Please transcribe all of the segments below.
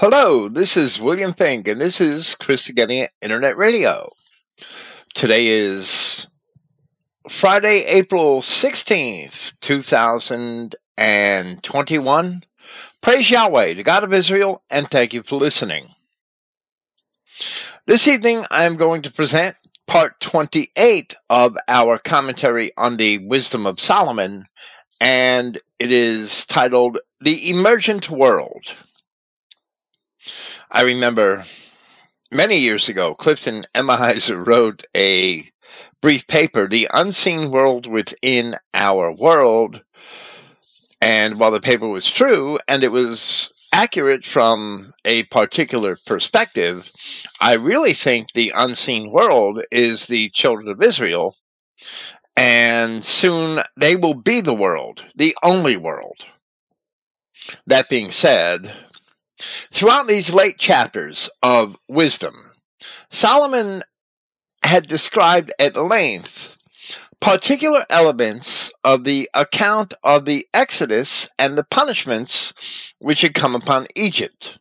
Hello, this is William Finck, and this is Christogenea Internet Radio. Today is Friday, April 16th, 2021. Praise Yahweh, the God of Israel, and thank you for listening. This evening, I am going to present part 28 of our commentary on the Wisdom of Solomon, and it is titled The Emergent World. I remember many years ago, Clifton Emahiser wrote a brief paper, The Unseen World Within Our World. And while the paper was true and it was accurate from a particular perspective, I really think the unseen world is the children of Israel. And soon they will be the world, the only world. That being said, Throughout these late chapters of wisdom, Solomon had described at length particular elements of the account of the Exodus and the punishments which had come upon Egypt,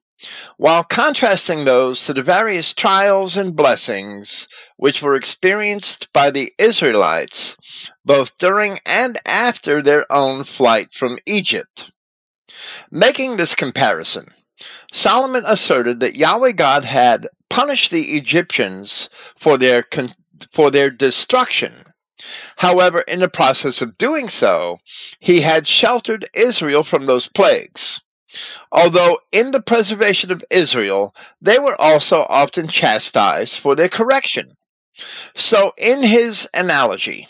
while contrasting those to the various trials and blessings which were experienced by the Israelites both during and after their own flight from Egypt. Making this comparison, Solomon asserted that Yahweh God had punished the Egyptians for their for their destruction. However, in the process of doing so, he had sheltered Israel from those plagues. Although in the preservation of Israel, they were also often chastised for their correction. So, in his analogy,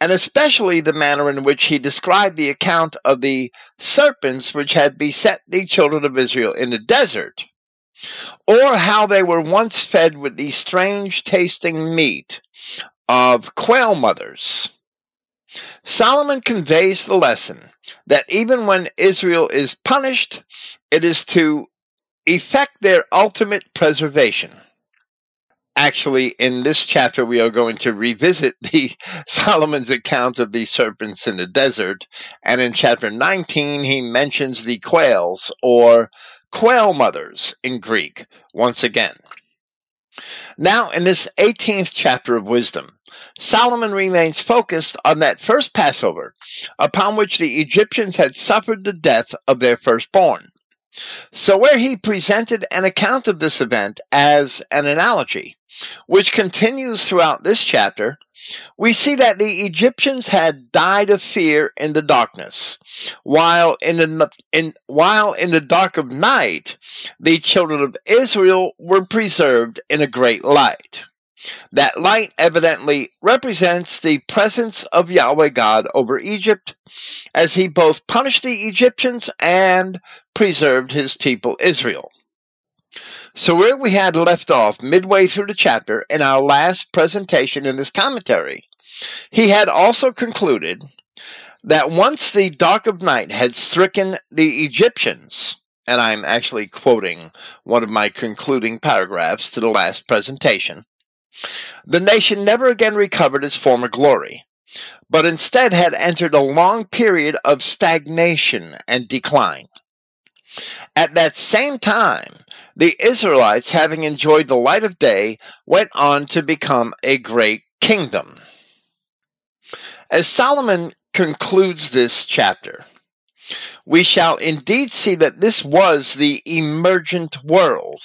and especially the manner in which he described the account of the serpents which had beset the children of Israel in the desert, or how they were once fed with the strange tasting meat of quail mothers. Solomon conveys the lesson that even when Israel is punished, it is to effect their ultimate preservation actually in this chapter we are going to revisit the Solomon's account of the serpents in the desert and in chapter 19 he mentions the quails or quail mothers in Greek once again. Now in this 18th chapter of wisdom Solomon remains focused on that first Passover upon which the Egyptians had suffered the death of their firstborn. So, where he presented an account of this event as an analogy, which continues throughout this chapter, we see that the Egyptians had died of fear in the darkness, while in the in, while in the dark of night, the children of Israel were preserved in a great light. That light evidently represents the presence of Yahweh God over Egypt, as he both punished the Egyptians and preserved his people Israel. So, where we had left off midway through the chapter in our last presentation in this commentary, he had also concluded that once the dark of night had stricken the Egyptians, and I'm actually quoting one of my concluding paragraphs to the last presentation, the nation never again recovered its former glory, but instead had entered a long period of stagnation and decline. At that same time, the Israelites, having enjoyed the light of day, went on to become a great kingdom. As Solomon concludes this chapter, we shall indeed see that this was the emergent world,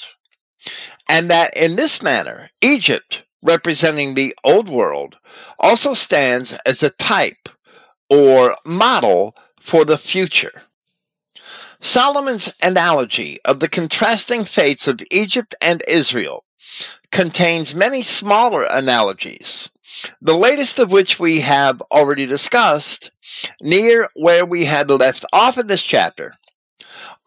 and that in this manner, Egypt, representing the old world, also stands as a type or model for the future. Solomon's analogy of the contrasting fates of Egypt and Israel contains many smaller analogies, the latest of which we have already discussed near where we had left off in this chapter,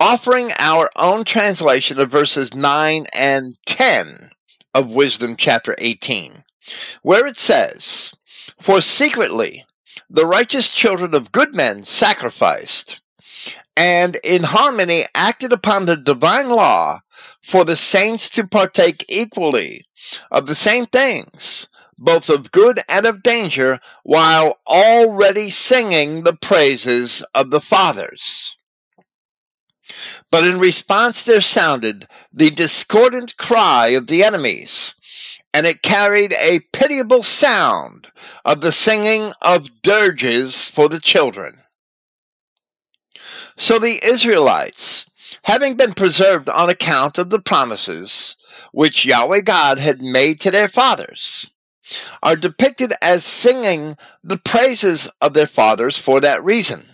offering our own translation of verses 9 and 10 of Wisdom chapter 18, where it says, For secretly the righteous children of good men sacrificed and in harmony acted upon the divine law for the saints to partake equally of the same things, both of good and of danger, while already singing the praises of the fathers. But in response, there sounded the discordant cry of the enemies, and it carried a pitiable sound of the singing of dirges for the children. So the Israelites, having been preserved on account of the promises which Yahweh God had made to their fathers, are depicted as singing the praises of their fathers for that reason.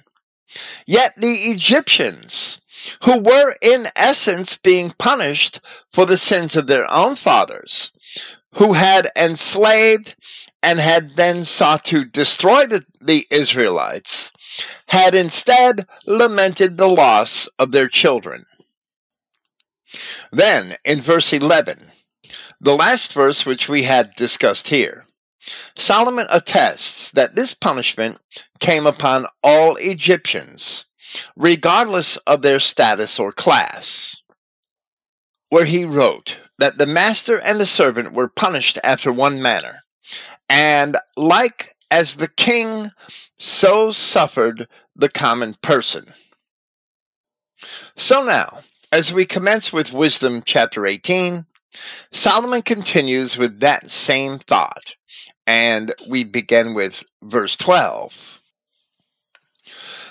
Yet the Egyptians, who were in essence being punished for the sins of their own fathers, who had enslaved and had then sought to destroy the, the Israelites, had instead lamented the loss of their children. Then, in verse 11, the last verse which we had discussed here, Solomon attests that this punishment came upon all Egyptians, regardless of their status or class, where he wrote that the master and the servant were punished after one manner, and like as the king, so suffered the common person. So now, as we commence with Wisdom chapter 18, Solomon continues with that same thought, and we begin with verse 12.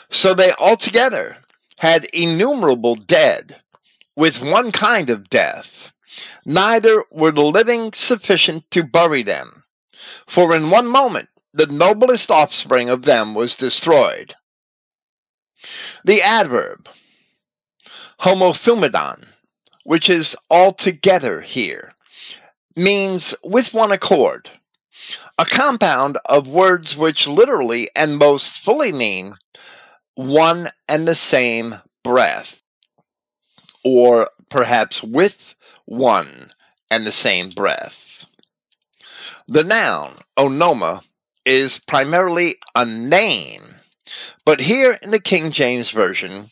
So they altogether had innumerable dead, with one kind of death. Neither were the living sufficient to bury them, for in one moment the noblest offspring of them was destroyed. The adverb, homothumadon, which is altogether here, means with one accord, a compound of words which literally and most fully mean one and the same breath, or perhaps with one and the same breath. The noun, onoma, is primarily a name, but here in the King James Version,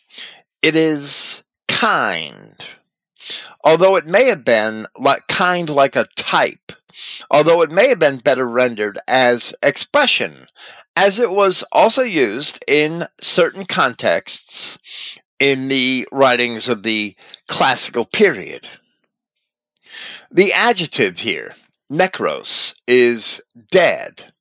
it is kind. Although it may have been like kind like a type, although it may have been better rendered as expression, as it was also used in certain contexts in the writings of the classical period. The adjective here, necros, is dead,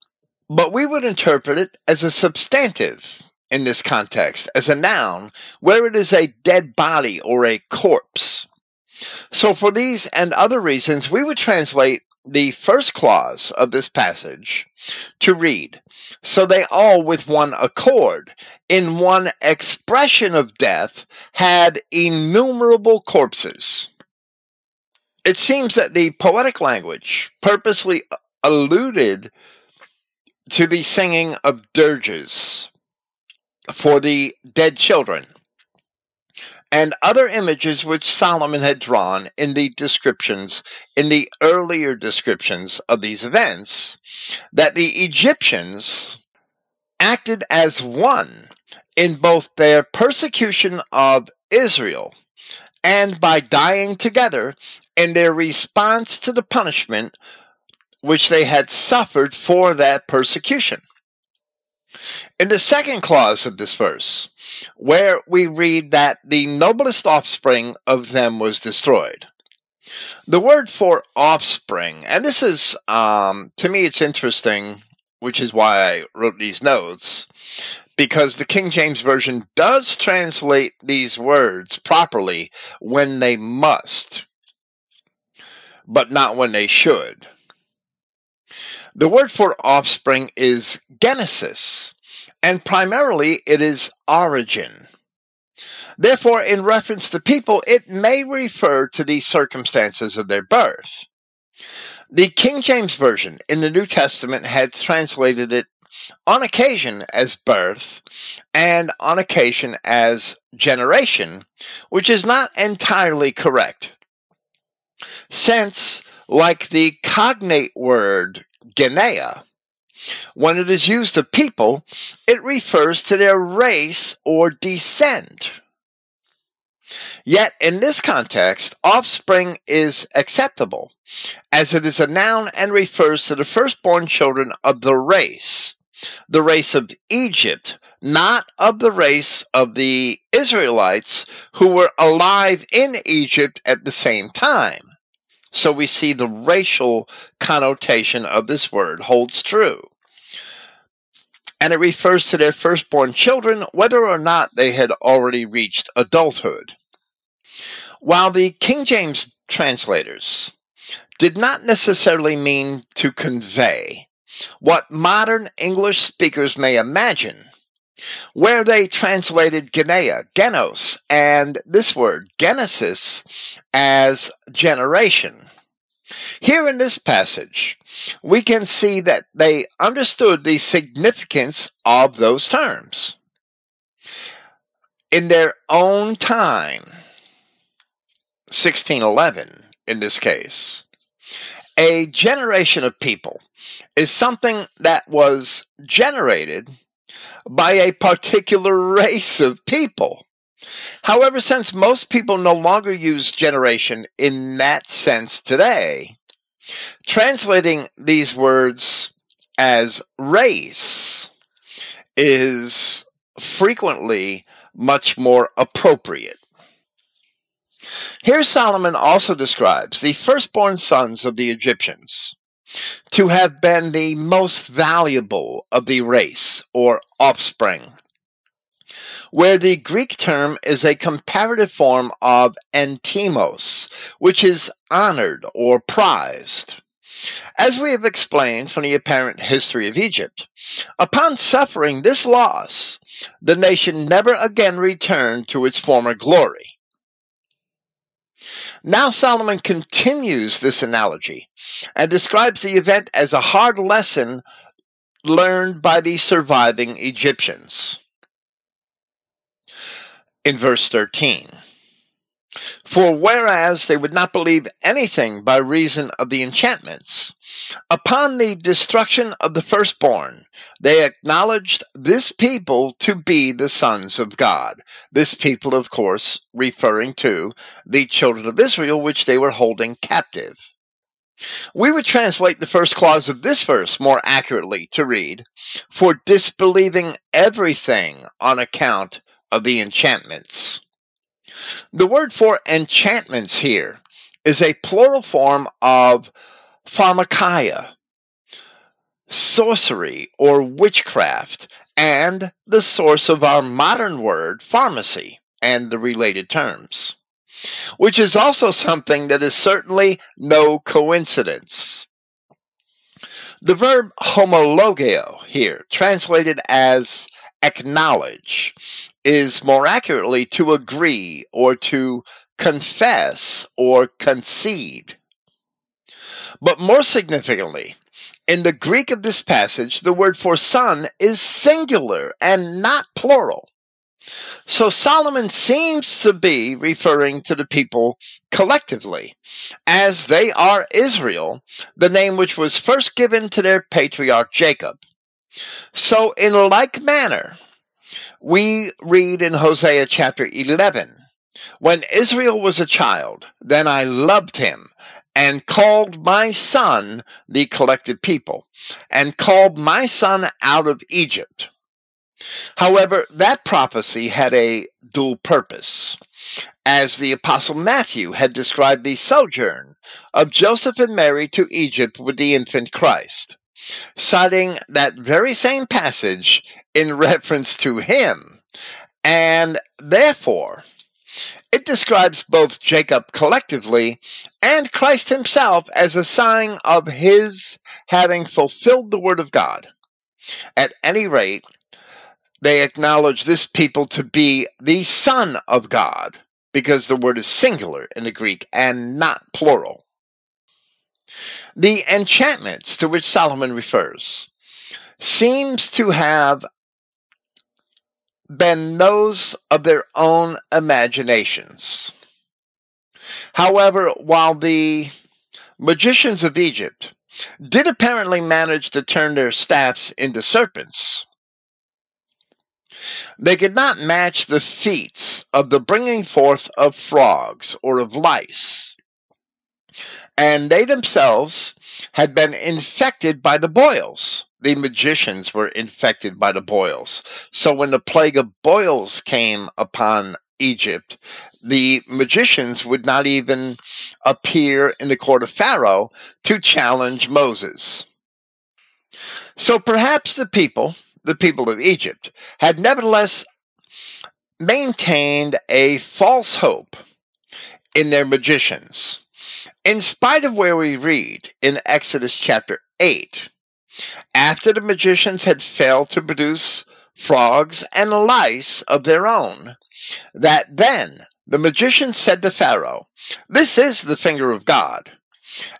but we would interpret it as a substantive in this context, as a noun, where it is a dead body or a corpse. So, for these and other reasons, we would translate the first clause of this passage to read So they all, with one accord, in one expression of death, had innumerable corpses. It seems that the poetic language purposely alluded to the singing of dirges for the dead children. And other images which Solomon had drawn in the descriptions, in the earlier descriptions of these events, that the Egyptians acted as one in both their persecution of Israel and by dying together in their response to the punishment which they had suffered for that persecution. In the second clause of this verse, where we read that the noblest offspring of them was destroyed. The word for offspring, and this is, um, to me, it's interesting, which is why I wrote these notes, because the King James Version does translate these words properly when they must, but not when they should. The word for offspring is genesis, and primarily it is origin. Therefore, in reference to people, it may refer to the circumstances of their birth. The King James Version in the New Testament had translated it on occasion as birth and on occasion as generation, which is not entirely correct. Since, like the cognate word Genea. When it is used of people, it refers to their race or descent. Yet, in this context, offspring is acceptable, as it is a noun and refers to the firstborn children of the race, the race of Egypt, not of the race of the Israelites who were alive in Egypt at the same time. So we see the racial connotation of this word holds true. And it refers to their firstborn children, whether or not they had already reached adulthood. While the King James translators did not necessarily mean to convey what modern English speakers may imagine, where they translated Genea, Genos, and this word, Genesis, as generation. Here in this passage, we can see that they understood the significance of those terms. In their own time, 1611 in this case, a generation of people is something that was generated by a particular race of people. However, since most people no longer use generation in that sense today, translating these words as race is frequently much more appropriate. Here Solomon also describes the firstborn sons of the Egyptians to have been the most valuable of the race or offspring, where the Greek term is a comparative form of entimos, which is honored or prized. As we have explained from the apparent history of Egypt, upon suffering this loss, the nation never again returned to its former glory. Now Solomon continues this analogy and describes the event as a hard lesson learned by the surviving Egyptians. In verse 13, for whereas they would not believe anything by reason of the enchantments, upon the destruction of the firstborn, they acknowledged this people to be the sons of God. This people, of course, referring to the children of Israel, which they were holding captive. We would translate the first clause of this verse more accurately to read, For disbelieving everything on account of the enchantments. The word for enchantments here is a plural form of pharmakia, sorcery or witchcraft, and the source of our modern word pharmacy and the related terms, which is also something that is certainly no coincidence. The verb homologeo here, translated as acknowledge, is more accurately to agree or to confess or concede. But more significantly, in the Greek of this passage, the word for son is singular and not plural. So Solomon seems to be referring to the people collectively, as they are Israel, the name which was first given to their patriarch Jacob. So, in like manner, we read in Hosea chapter 11 When Israel was a child, then I loved him and called my son the collected people, and called my son out of Egypt. However, that prophecy had a dual purpose, as the Apostle Matthew had described the sojourn of Joseph and Mary to Egypt with the infant Christ, citing that very same passage in reference to him. And therefore, it describes both Jacob collectively and Christ himself as a sign of his having fulfilled the word of God. At any rate, they acknowledge this people to be the Son of God because the word is singular in the Greek and not plural. The enchantments to which Solomon refers seems to have been those of their own imaginations. However, while the magicians of Egypt did apparently manage to turn their staffs into serpents, they could not match the feats of the bringing forth of frogs or of lice. and they themselves had been infected by the boils. The magicians were infected by the boils. So when the plague of boils came upon Egypt, the magicians would not even appear in the court of Pharaoh to challenge Moses. So perhaps the people, the people of Egypt, had nevertheless maintained a false hope in their magicians. In spite of where we read in Exodus chapter 8, after the magicians had failed to produce frogs and lice of their own, that then the magician said to Pharaoh, This is the finger of God.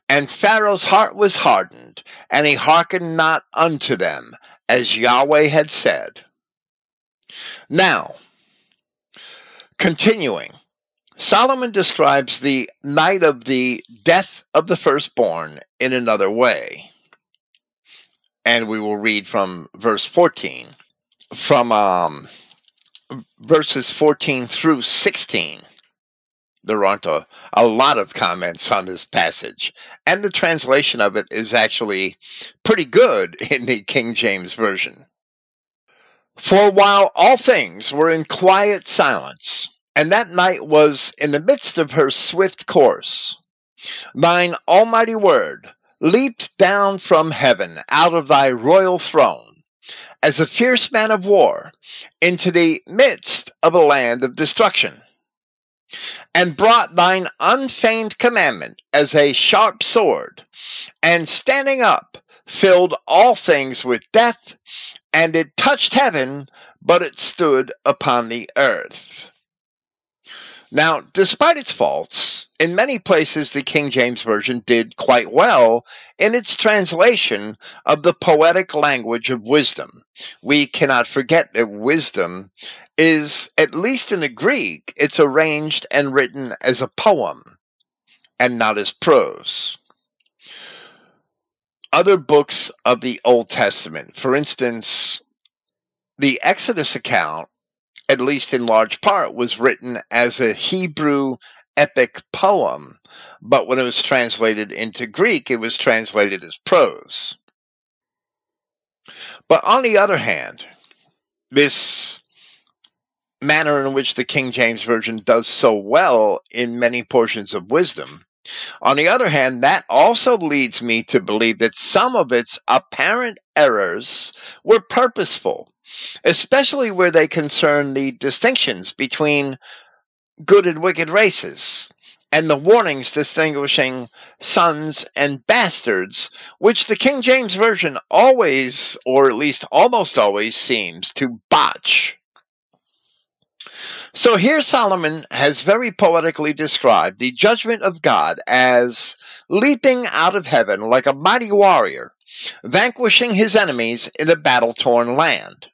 And Pharaoh's heart was hardened, and he hearkened not unto them, as Yahweh had said. Now, continuing, Solomon describes the night of the death of the firstborn in another way. And we will read from verse 14. From um, verses 14 through 16. There aren't a, a lot of comments on this passage, and the translation of it is actually pretty good in the King James Version. For while all things were in quiet silence, and that night was in the midst of her swift course, thine almighty word leaped down from heaven out of thy royal throne as a fierce man of war into the midst of a land of destruction, and brought thine unfeigned commandment as a sharp sword, and standing up, filled all things with death, and it touched heaven, but it stood upon the earth. Now, despite its faults, in many places the King James Version did quite well in its translation of the poetic language of wisdom. We cannot forget that wisdom is, at least in the Greek, it's arranged and written as a poem and not as prose. Other books of the Old Testament, for instance, the Exodus account at least in large part, was written as a Hebrew epic poem, but when it was translated into Greek, it was translated as prose. But on the other hand, this manner in which the King James Version does so well in many portions of wisdom, on the other hand, that also leads me to believe that some of its apparent errors were purposeful especially where they concern the distinctions between good and wicked races and the warnings distinguishing sons and bastards, which the King James Version always, or at least almost always, seems to botch. So here Solomon has very poetically described the judgment of God as leaping out of heaven like a mighty warrior, vanquishing his enemies in a battle torn land.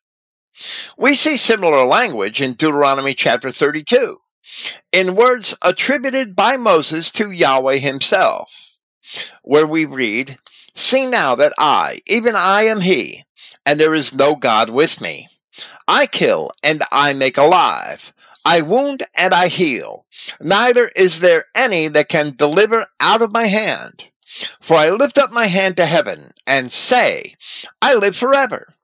We see similar language in Deuteronomy chapter 32, in words attributed by Moses to Yahweh himself, where we read, See now that I, even I am He, and there is no God with me. I kill and I make alive. I wound and I heal. Neither is there any that can deliver out of my hand. For I lift up my hand to heaven and say, I live forever.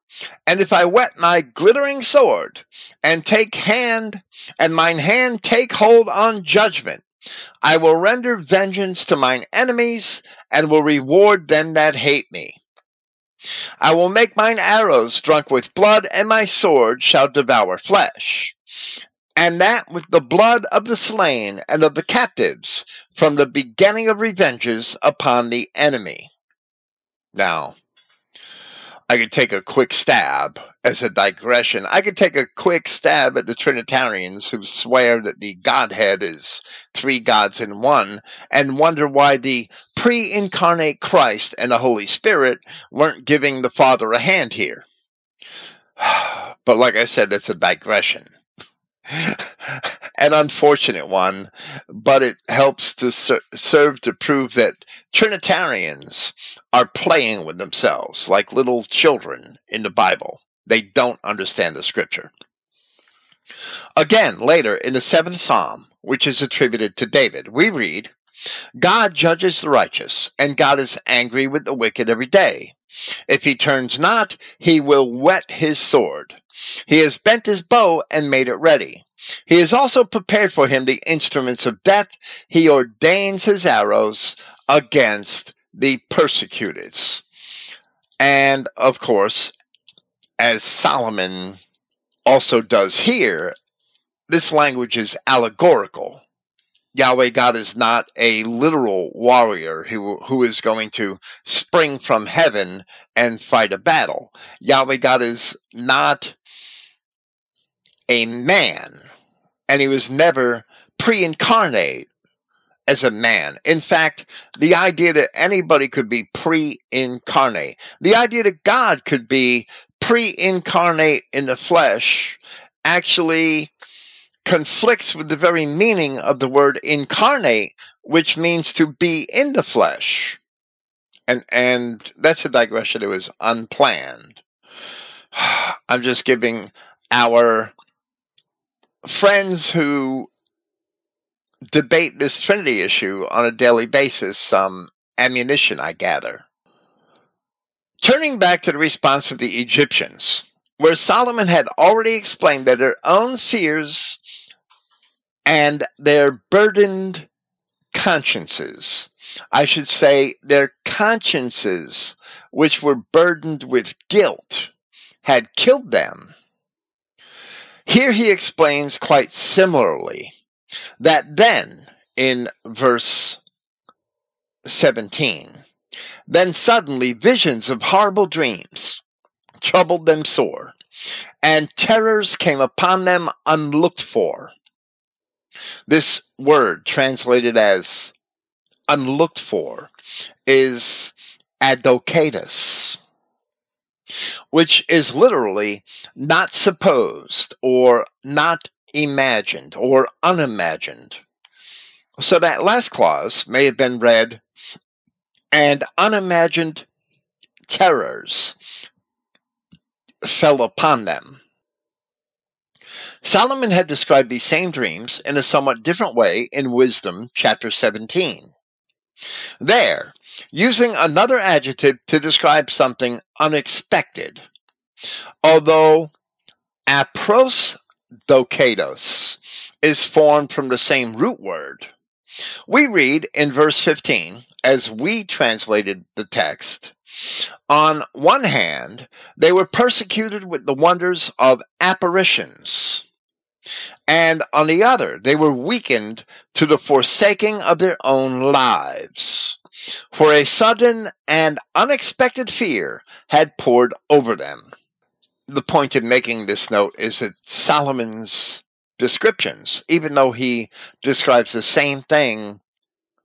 And if I whet my glittering sword, and take hand, and mine hand take hold on judgment, I will render vengeance to mine enemies, and will reward them that hate me. I will make mine arrows drunk with blood, and my sword shall devour flesh. And that with the blood of the slain and of the captives, from the beginning of revenges upon the enemy. Now, I could take a quick stab as a digression. I could take a quick stab at the Trinitarians who swear that the Godhead is three gods in one and wonder why the pre incarnate Christ and the Holy Spirit weren't giving the Father a hand here. But like I said, that's a digression. an unfortunate one, but it helps to ser- serve to prove that Trinitarians are playing with themselves like little children in the Bible. They don't understand the scripture. Again, later in the seventh psalm, which is attributed to David, we read, God judges the righteous, and God is angry with the wicked every day. If he turns not, he will whet his sword. He has bent his bow and made it ready. He has also prepared for him the instruments of death. He ordains his arrows against the persecuted. And of course, as Solomon also does here, this language is allegorical. Yahweh God is not a literal warrior who, who is going to spring from heaven and fight a battle. Yahweh God is not a man, and he was never pre incarnate as a man. In fact, the idea that anybody could be pre incarnate, the idea that God could be pre incarnate in the flesh, actually conflicts with the very meaning of the word incarnate, which means to be in the flesh. And and that's a digression It was unplanned. I'm just giving our friends who debate this Trinity issue on a daily basis some ammunition, I gather. Turning back to the response of the Egyptians, where Solomon had already explained that their own fears and their burdened consciences, I should say, their consciences, which were burdened with guilt, had killed them. Here he explains quite similarly that then, in verse 17, then suddenly visions of horrible dreams troubled them sore, and terrors came upon them unlooked for. This word, translated as unlooked for, is adoketos, which is literally not supposed or not imagined or unimagined. So that last clause may have been read, and unimagined terrors fell upon them. Solomon had described these same dreams in a somewhat different way in Wisdom chapter 17. There, using another adjective to describe something unexpected, although aprosdoketos is formed from the same root word. We read in verse 15, as we translated the text, on one hand, they were persecuted with the wonders of apparitions and on the other, they were weakened to the forsaking of their own lives. For a sudden and unexpected fear had poured over them. The point in making this note is that Solomon's descriptions, even though he describes the same thing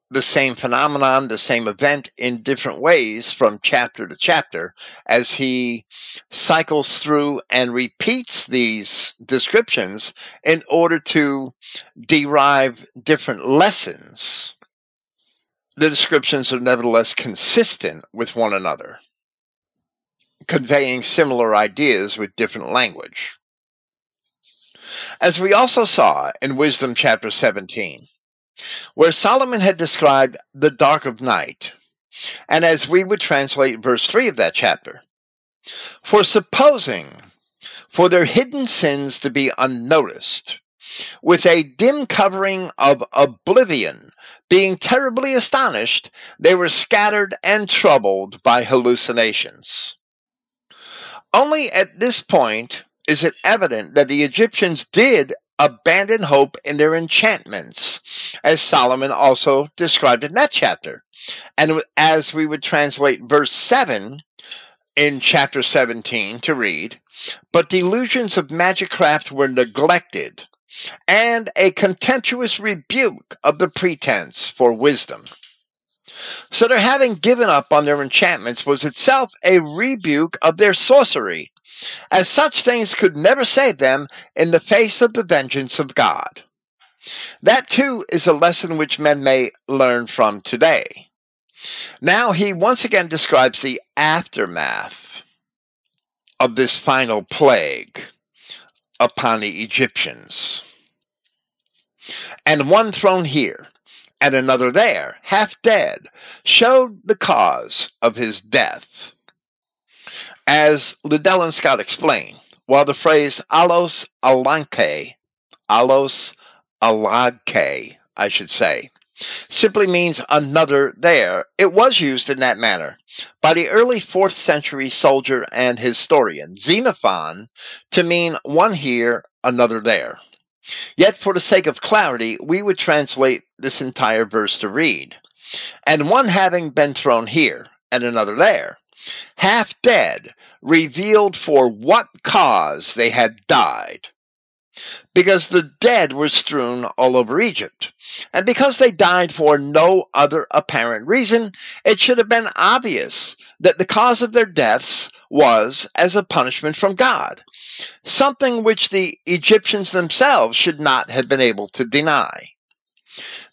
the same phenomenon, the same event in different ways from chapter to chapter as he cycles through and repeats these descriptions in order to derive different lessons. The descriptions are nevertheless consistent with one another, conveying similar ideas with different language. As we also saw in Wisdom chapter 17, where Solomon had described the dark of night, and as we would translate verse 3 of that chapter. For supposing for their hidden sins to be unnoticed, with a dim covering of oblivion, being terribly astonished, they were scattered and troubled by hallucinations. Only at this point is it evident that the Egyptians did abandon hope in their enchantments, as Solomon also described in that chapter. And as we would translate verse 7 in chapter 17 to read, but delusions of magic craft were neglected, and a contemptuous rebuke of the pretense for wisdom. So their having given up on their enchantments was itself a rebuke of their sorcery as such things could never save them in the face of the vengeance of God. That too is a lesson which men may learn from today. Now he once again describes the aftermath of this final plague upon the Egyptians. And one thrown here, and another there, half dead, showed the cause of his death. As Liddell and Scott explain, while the phrase alos alanke, alos alagke, I should say, simply means another there, it was used in that manner by the early 4th century soldier and historian Xenophon to mean one here, another there. Yet, for the sake of clarity, we would translate this entire verse to read, and one having been thrown here, and another there, half dead, revealed for what cause they had died. Because the dead were strewn all over Egypt, and because they died for no other apparent reason, it should have been obvious that the cause of their deaths was as a punishment from God, something which the Egyptians themselves should not have been able to deny.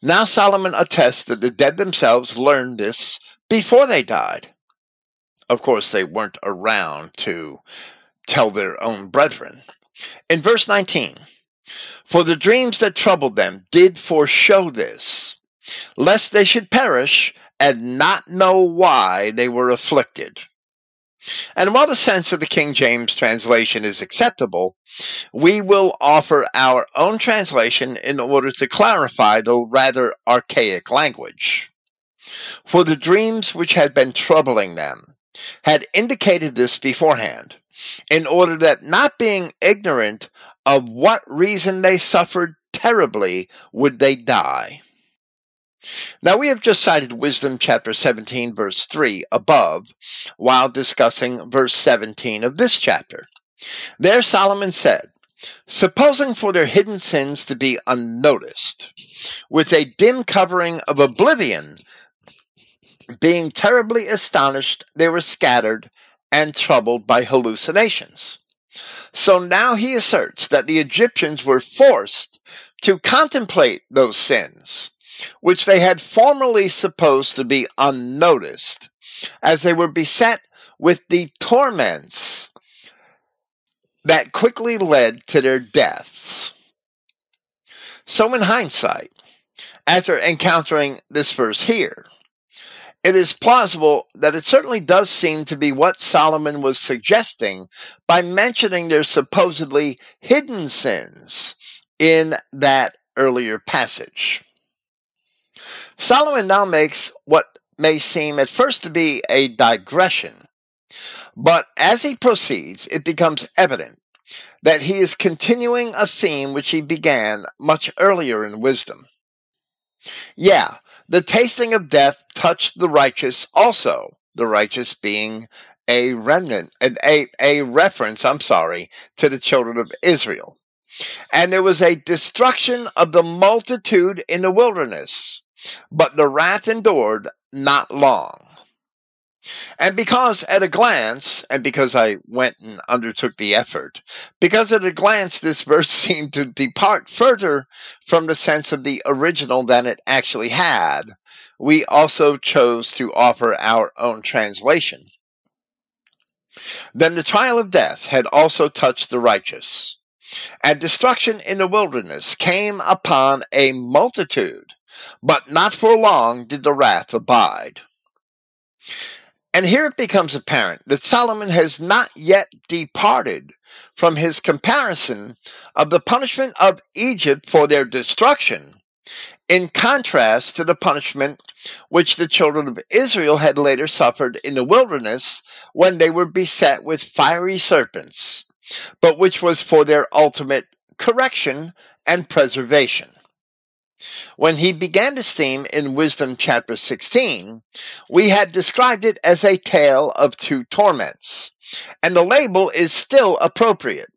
Now Solomon attests that the dead themselves learned this before they died. Of course, they weren't around to tell their own brethren. In verse 19, for the dreams that troubled them did foreshow this, lest they should perish and not know why they were afflicted. And while the sense of the King James translation is acceptable, we will offer our own translation in order to clarify the rather archaic language. For the dreams which had been troubling them had indicated this beforehand, in order that not being ignorant of what reason they suffered terribly would they die. Now we have just cited Wisdom chapter 17 verse 3 above while discussing verse 17 of this chapter. There Solomon said, Supposing for their hidden sins to be unnoticed, with a dim covering of oblivion being terribly astonished, they were scattered and troubled by hallucinations. So now he asserts that the Egyptians were forced to contemplate those sins, which they had formerly supposed to be unnoticed, as they were beset with the torments that quickly led to their deaths. So, in hindsight, after encountering this verse here, it is plausible that it certainly does seem to be what Solomon was suggesting by mentioning their supposedly hidden sins in that earlier passage. Solomon now makes what may seem at first to be a digression, but as he proceeds, it becomes evident that he is continuing a theme which he began much earlier in wisdom. Yeah, the tasting of death touched the righteous also, the righteous being a remnant, a, a reference, I'm sorry, to the children of Israel. And there was a destruction of the multitude in the wilderness, but the wrath endured not long. And because at a glance, and because I went and undertook the effort, because at a glance this verse seemed to depart further from the sense of the original than it actually had, we also chose to offer our own translation. Then the trial of death had also touched the righteous, and destruction in the wilderness came upon a multitude, but not for long did the wrath abide. And here it becomes apparent that Solomon has not yet departed from his comparison of the punishment of Egypt for their destruction, in contrast to the punishment which the children of Israel had later suffered in the wilderness when they were beset with fiery serpents, but which was for their ultimate correction and preservation. When he began this theme in Wisdom chapter 16, we had described it as a tale of two torments, and the label is still appropriate.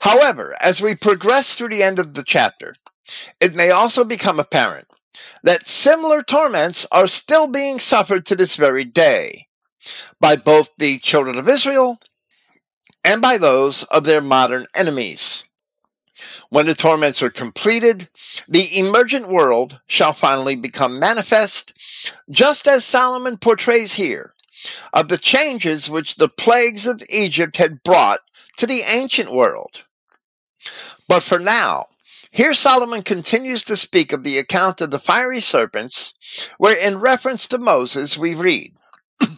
However, as we progress through the end of the chapter, it may also become apparent that similar torments are still being suffered to this very day by both the children of Israel and by those of their modern enemies. When the torments are completed, the emergent world shall finally become manifest, just as Solomon portrays here, of the changes which the plagues of Egypt had brought to the ancient world. But for now, Here Solomon continues to speak of the account of the fiery serpents, where in reference to Moses we read,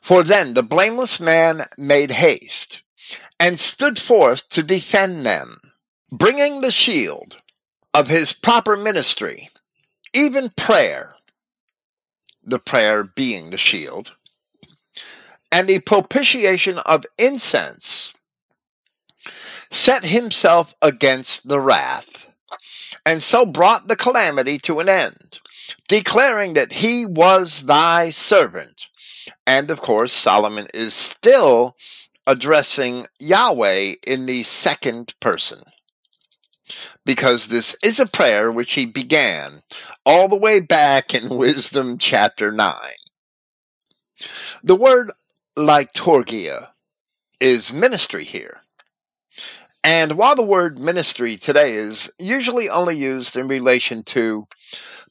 For then the blameless man made haste and stood forth to defend them, bringing the shield of his proper ministry, even prayer, the prayer being the shield, and the propitiation of incense, set himself against the wrath, and so brought the calamity to an end, declaring that he was thy servant. And of course, Solomon is still addressing Yahweh in the second person. Because this is a prayer which he began all the way back in Wisdom chapter 9. The word liturgia is ministry here. And while the word ministry today is usually only used in relation to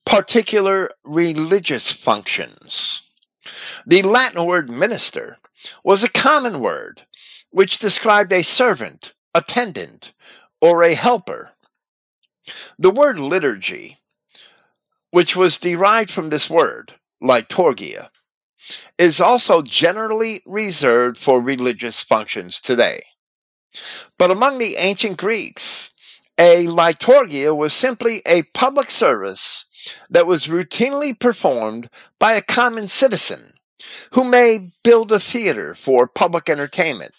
particular religious functions, the Latin word minister was a common word which described a servant, attendant, or a helper. The word liturgy, which was derived from this word, liturgia, is also generally reserved for religious functions today. But among the ancient Greeks, a liturgia was simply a public service that was routinely performed by a common citizen who may build a theater for public entertainment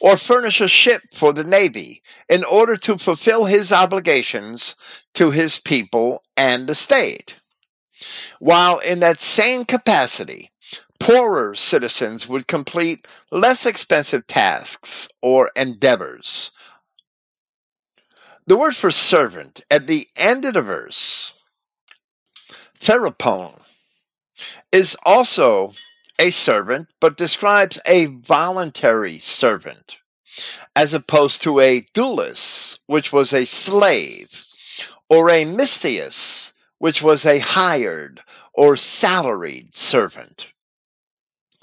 or furnish a ship for the Navy in order to fulfill his obligations to his people and the state. While in that same capacity, poorer citizens would complete less expensive tasks or endeavors. The word for servant at the end of the verse, therapon, is also a servant, but describes a voluntary servant, as opposed to a doulos, which was a slave, or a misthios, which was a hired or salaried servant.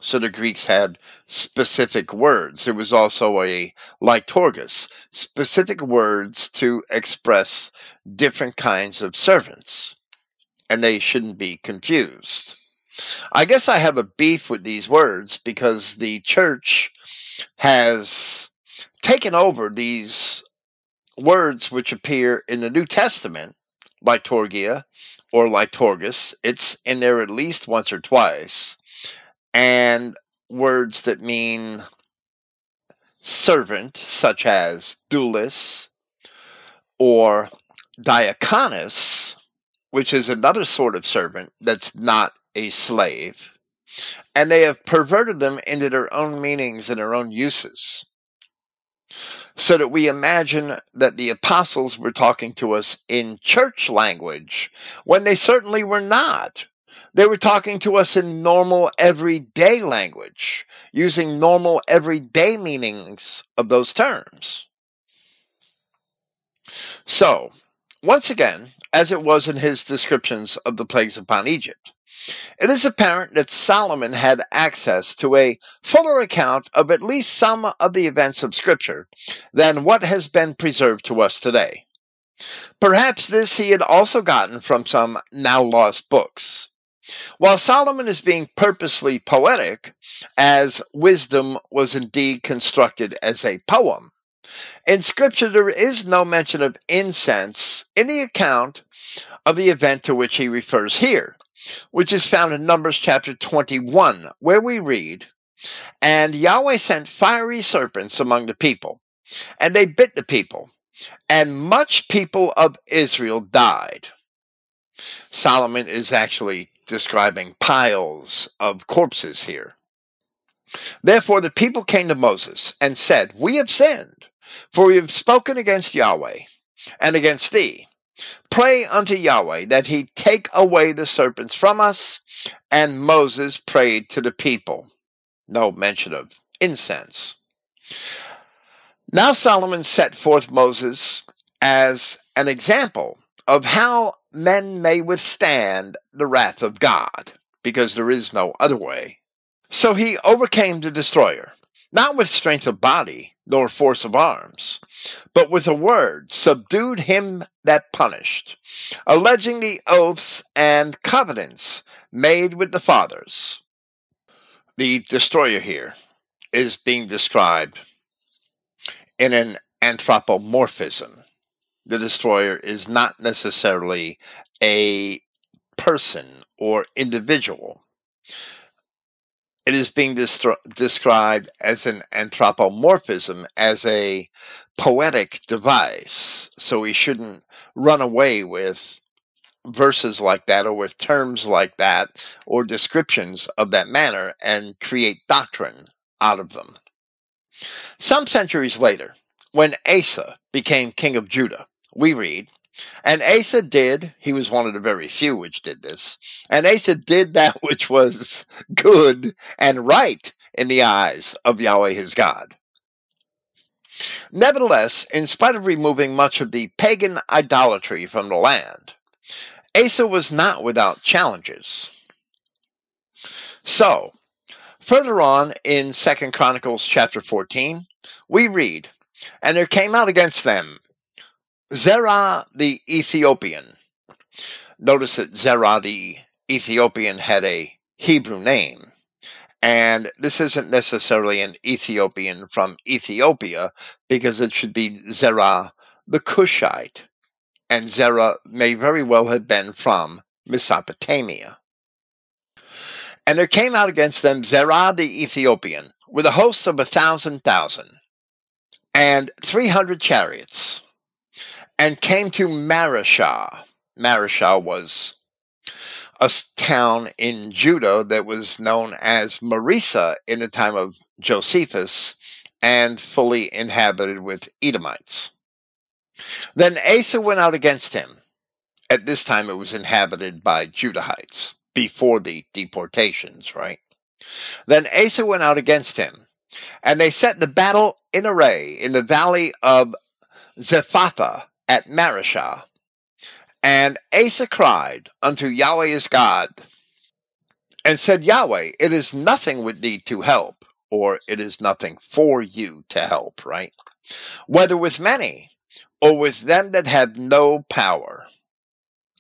So the Greeks had specific words. There was also a liturgus, specific words to express different kinds of servants, and they shouldn't be confused. I guess I have a beef with these words because the church has taken over these words which appear in the New Testament, liturgia or liturgus. It's in there at least once or twice. And words that mean servant, such as doulos or diaconus, which is another sort of servant that's not a slave, and they have perverted them into their own meanings and their own uses. So that we imagine that the apostles were talking to us in church language when they certainly were not. They were talking to us in normal everyday language, using normal everyday meanings of those terms. So, once again, as it was in his descriptions of the plagues upon Egypt, it is apparent that Solomon had access to a fuller account of at least some of the events of Scripture than what has been preserved to us today. Perhaps this he had also gotten from some now lost books. While Solomon is being purposely poetic, as wisdom was indeed constructed as a poem, in Scripture there is no mention of incense in the account of the event to which he refers here which is found in Numbers chapter 21, where we read, And Yahweh sent fiery serpents among the people, and they bit the people, and much people of Israel died. Solomon is actually describing piles of corpses here. Therefore, the people came to Moses and said, We have sinned, for we have spoken against Yahweh and against thee. Pray unto Yahweh that he take away the serpents from us. And Moses prayed to the people. No mention of incense. Now Solomon set forth Moses as an example of how men may withstand the wrath of God, because there is no other way. So he overcame the destroyer. Not with strength of body, nor force of arms, but with a word subdued him that punished, alleging the oaths and covenants made with the fathers. The destroyer here is being described in an anthropomorphism. The destroyer is not necessarily a person or individual. It is being described as an anthropomorphism, as a poetic device. So we shouldn't run away with verses like that or with terms like that or descriptions of that manner and create doctrine out of them. Some centuries later, when Asa became king of Judah, we read, and Asa did, he was one of the very few which did this, and Asa did that which was good and right in the eyes of Yahweh his God. Nevertheless, in spite of removing much of the pagan idolatry from the land, Asa was not without challenges. So, further on in Second Chronicles chapter 14, we read, And there came out against them Zerah the Ethiopian. Notice that Zerah the Ethiopian had a Hebrew name. And this isn't necessarily an Ethiopian from Ethiopia because it should be Zerah the Cushite and Zerah may very well have been from Mesopotamia. And there came out against them Zerah the Ethiopian with a host of a thousand thousand and three hundred chariots, and came to Mareshah. Mareshah was a town in Judah that was known as Marisa in the time of Josephus and fully inhabited with Edomites. Then Asa went out against him. At this time, it was inhabited by Judahites before the deportations, right? Then Asa went out against him, and they set the battle in array in the valley of Zephathah at Mareshah. And Asa cried unto Yahweh his God, and said, Yahweh, it is nothing with thee to help, or it is nothing for you to help, right? Whether with many or with them that have no power.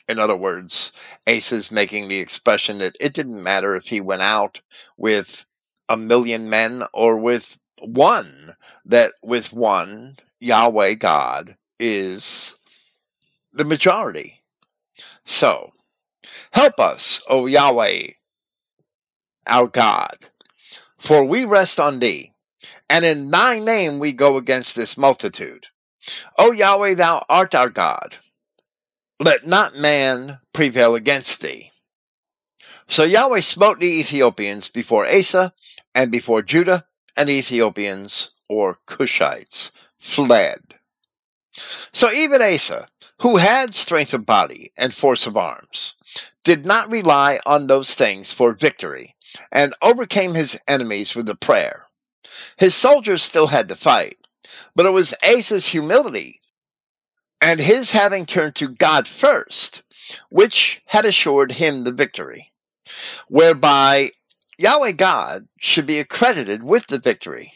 In other words, Asa is making the expression that it didn't matter if he went out with a million men or with one, that with one, Yahweh God is the majority. So, help us, O Yahweh, our God, for we rest on thee, and in thy name we go against this multitude. O Yahweh, thou art our God. Let not man prevail against thee. So Yahweh smote the Ethiopians before Asa and before Judah, and the Ethiopians, or Cushites, fled. So even Asa, who had strength of body and force of arms, did not rely on those things for victory, and overcame his enemies with a prayer. His soldiers still had to fight, but it was Asa's humility and his having turned to God first, which had assured him the victory, whereby Yahweh God should be accredited with the victory.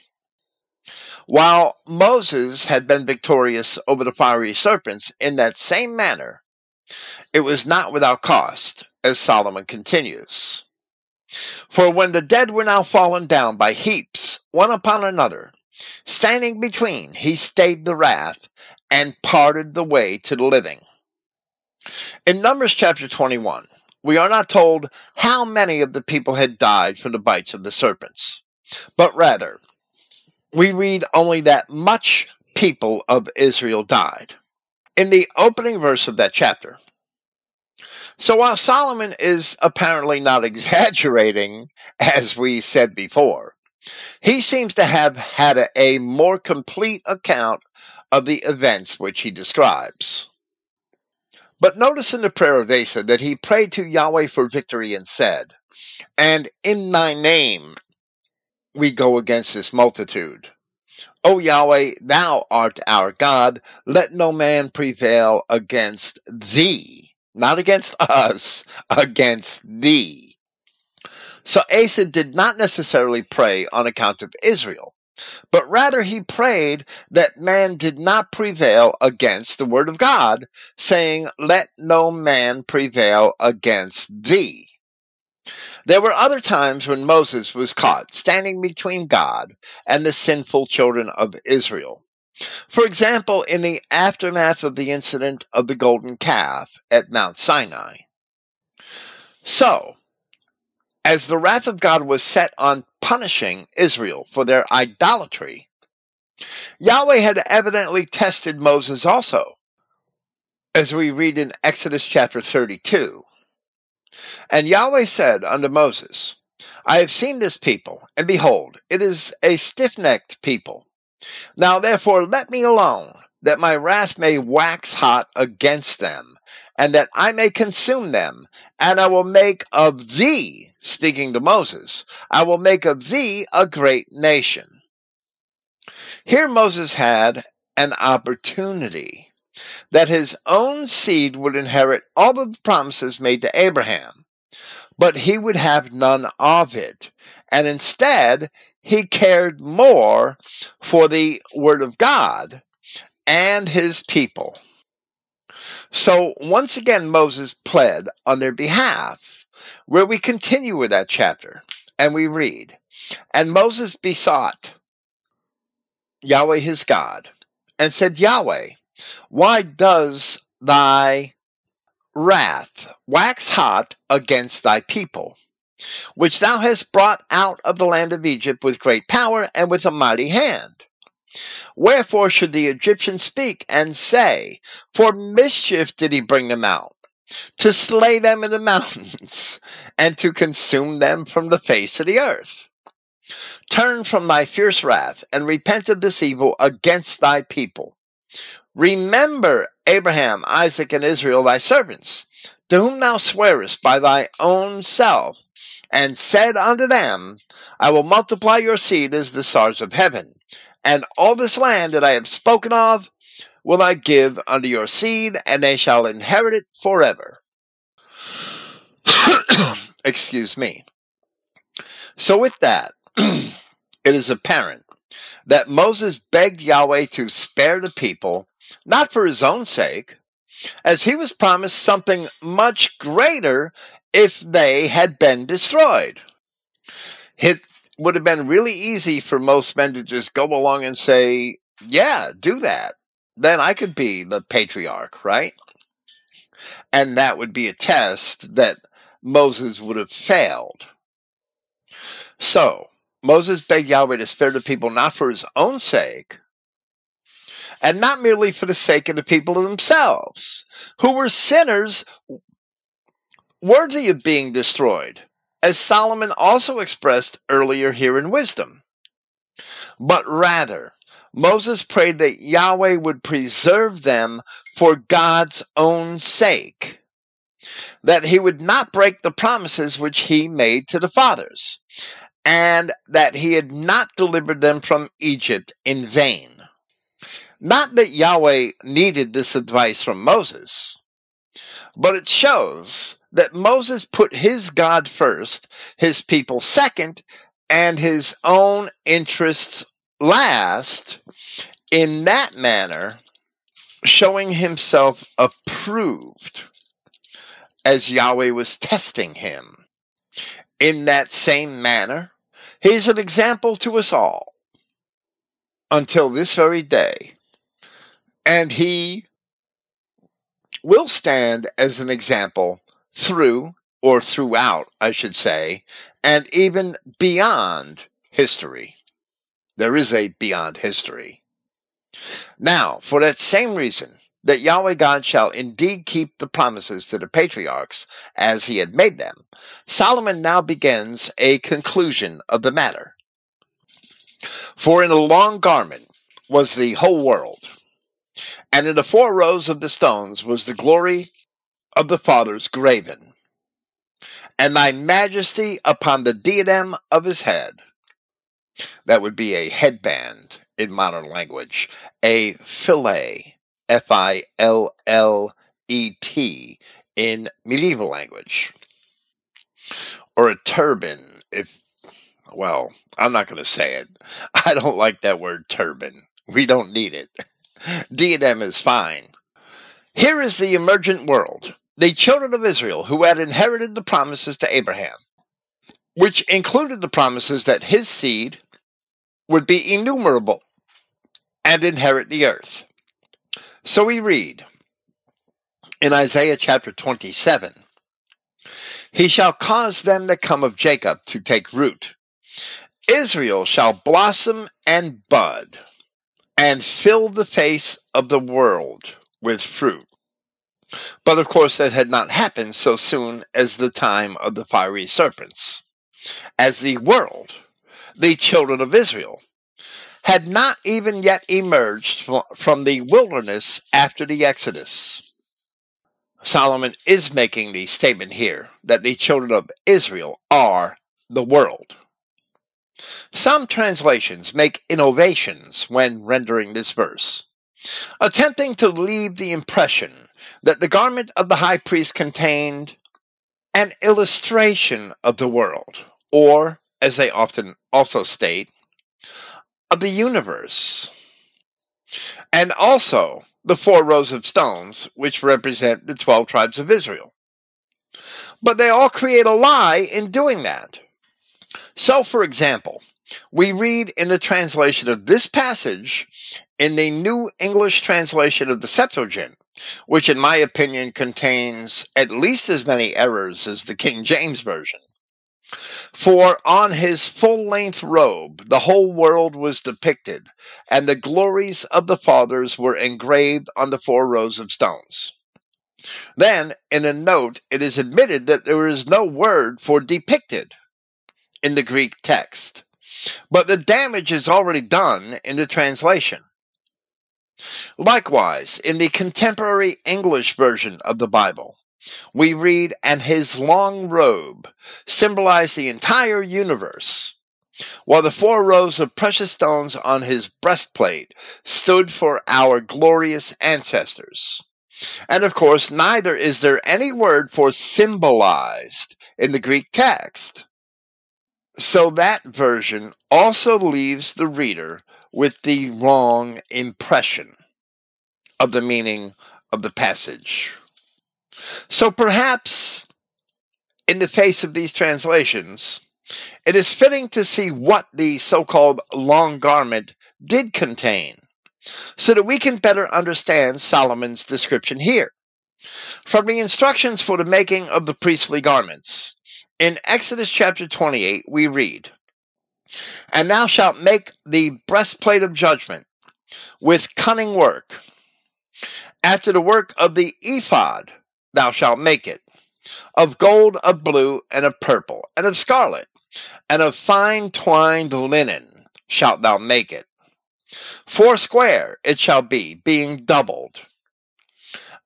While Moses had been victorious over the fiery serpents in that same manner, it was not without cost, as Solomon continues. For when the dead were now fallen down by heaps, one upon another, Standing between, he stayed the wrath and parted the way to the living. In Numbers chapter 21, we are not told how many of the people had died from the bites of the serpents, but rather, we read only that much people of Israel died. In the opening verse of that chapter, so while Solomon is apparently not exaggerating, as we said before, he seems to have had a, a more complete account of the events which he describes. But notice in the prayer of Asa that he prayed to Yahweh for victory and said, And in thy name we go against this multitude. O Yahweh, thou art our God. Let no man prevail against thee. Not against us, against thee. So Asa did not necessarily pray on account of Israel, but rather he prayed that man did not prevail against the word of God, saying, Let no man prevail against thee. There were other times when Moses was caught standing between God and the sinful children of Israel. For example, in the aftermath of the incident of the golden calf at Mount Sinai. So, as the wrath of God was set on punishing Israel for their idolatry, Yahweh had evidently tested Moses also, as we read in Exodus chapter 32. And Yahweh said unto Moses, I have seen this people, and behold, it is a stiff necked people. Now therefore let me alone, that my wrath may wax hot against them, and that I may consume them, and I will make of thee, speaking to Moses, I will make of thee a great nation. Here Moses had an opportunity that his own seed would inherit all of the promises made to Abraham, but he would have none of it. And instead, he cared more for the Word of God and his people. So once again, Moses pled on their behalf, where we continue with that chapter and we read, And Moses besought Yahweh his God and said, Yahweh, why does thy wrath wax hot against thy people, which thou hast brought out of the land of Egypt with great power and with a mighty hand? Wherefore should the Egyptians speak and say, For mischief did he bring them out, to slay them in the mountains, and to consume them from the face of the earth? Turn from thy fierce wrath, and repent of this evil against thy people. Remember Abraham, Isaac, and Israel thy servants, to whom thou swearest by thy own self, and said unto them, I will multiply your seed as the stars of heaven and all this land that I have spoken of will I give unto your seed, and they shall inherit it forever. Excuse me. So, with that, it is apparent that Moses begged Yahweh to spare the people, not for his own sake, as he was promised something much greater if they had been destroyed. It would have been really easy for most men to just go along and say, yeah, do that. Then I could be the patriarch, right? And that would be a test that Moses would have failed. So, Moses begged Yahweh to spare the people not for his own sake, and not merely for the sake of the people themselves, who were sinners worthy of being destroyed as Solomon also expressed earlier here in Wisdom. But rather, Moses prayed that Yahweh would preserve them for God's own sake, that he would not break the promises which he made to the fathers, and that he had not delivered them from Egypt in vain. Not that Yahweh needed this advice from Moses, but it shows that Moses put his God first, his people second, and his own interests last in that manner, showing himself approved as Yahweh was testing him. In that same manner, he's an example to us all until this very day. And he will stand as an example through, or throughout, I should say, and even beyond history. There is a beyond history. Now, for that same reason, that Yahweh God shall indeed keep the promises to the patriarchs as he had made them, Solomon now begins a conclusion of the matter. For in a long garment was the whole world, and in the four rows of the stones was the glory of the fathers graven, and thy majesty upon the diadem of his head. That would be a headband in modern language, a fillet, F I L L E T, in medieval language, or a turban, if well, I'm not going to say it. I don't like that word turban. We don't need it. Diadem is fine. Here is the emergent world, the children of Israel who had inherited the promises to Abraham, which included the promises that his seed would be innumerable and inherit the earth. So we read in Isaiah chapter 27 He shall cause them that come of Jacob to take root. Israel shall blossom and bud and fill the face of the world with fruit. But of course, that had not happened so soon as the time of the fiery serpents, as the world, the children of Israel, had not even yet emerged from the wilderness after the Exodus. Solomon is making the statement here that the children of Israel are the world. Some translations make innovations when rendering this verse, attempting to leave the impression that the garment of the high priest contained an illustration of the world, or, as they often also state, of the universe. And also the four rows of stones, which represent the 12 tribes of Israel. But they all create a lie in doing that. So, for example, we read in the translation of this passage in the New English translation of the Septuagint, which, in my opinion, contains at least as many errors as the King James Version. For on his full length robe the whole world was depicted, and the glories of the fathers were engraved on the four rows of stones. Then, in a note, it is admitted that there is no word for depicted in the Greek text, but the damage is already done in the translation. Likewise, in the contemporary English version of the Bible, we read, and his long robe symbolized the entire universe, while the four rows of precious stones on his breastplate stood for our glorious ancestors. And of course, neither is there any word for symbolized in the Greek text. So that version also leaves the reader with the wrong impression of the meaning of the passage. So perhaps, in the face of these translations, it is fitting to see what the so called long garment did contain, so that we can better understand Solomon's description here. From the instructions for the making of the priestly garments, in Exodus chapter 28, we read, And thou shalt make the breastplate of judgment with cunning work. After the work of the ephod, thou shalt make it of gold, of blue, and of purple, and of scarlet, and of fine twined linen shalt thou make it. Four square it shall be, being doubled.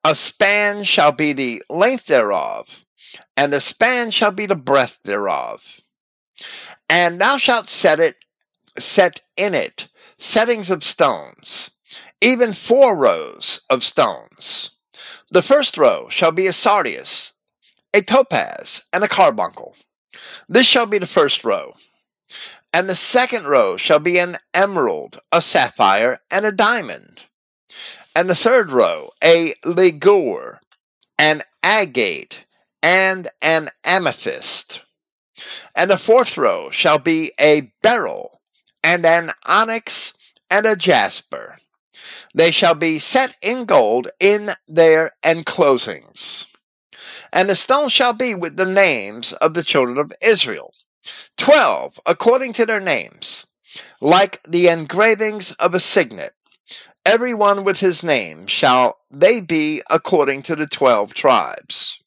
A span shall be the length thereof, and the span shall be the breadth thereof. And thou shalt set it, set in it settings of stones, even four rows of stones. The first row shall be a sardius, a topaz, and a carbuncle. This shall be the first row. And the second row shall be an emerald, a sapphire, and a diamond. And the third row, a ligure, an agate, and an amethyst. And the fourth row shall be a beryl, and an onyx, and a jasper. They shall be set in gold in their enclosings. And the stone shall be with the names of the children of Israel, twelve according to their names, like the engravings of a signet. Every one with his name shall they be according to the twelve tribes.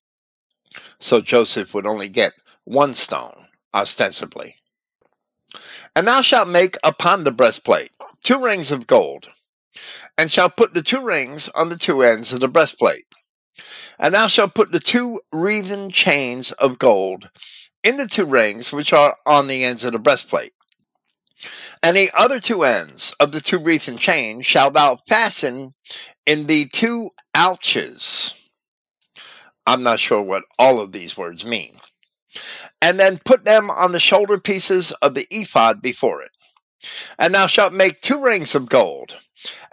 So Joseph would only get one stone, ostensibly. And thou shalt make upon the breastplate two rings of gold and shalt put the two rings on the two ends of the breastplate. And thou shalt put the two wreathen chains of gold in the two rings which are on the ends of the breastplate. And the other two ends of the two wreathen chains shalt thou fasten in the two ouches. I'm not sure what all of these words mean. and then put them on the shoulder pieces of the ephod before it. And thou shalt make two rings of gold,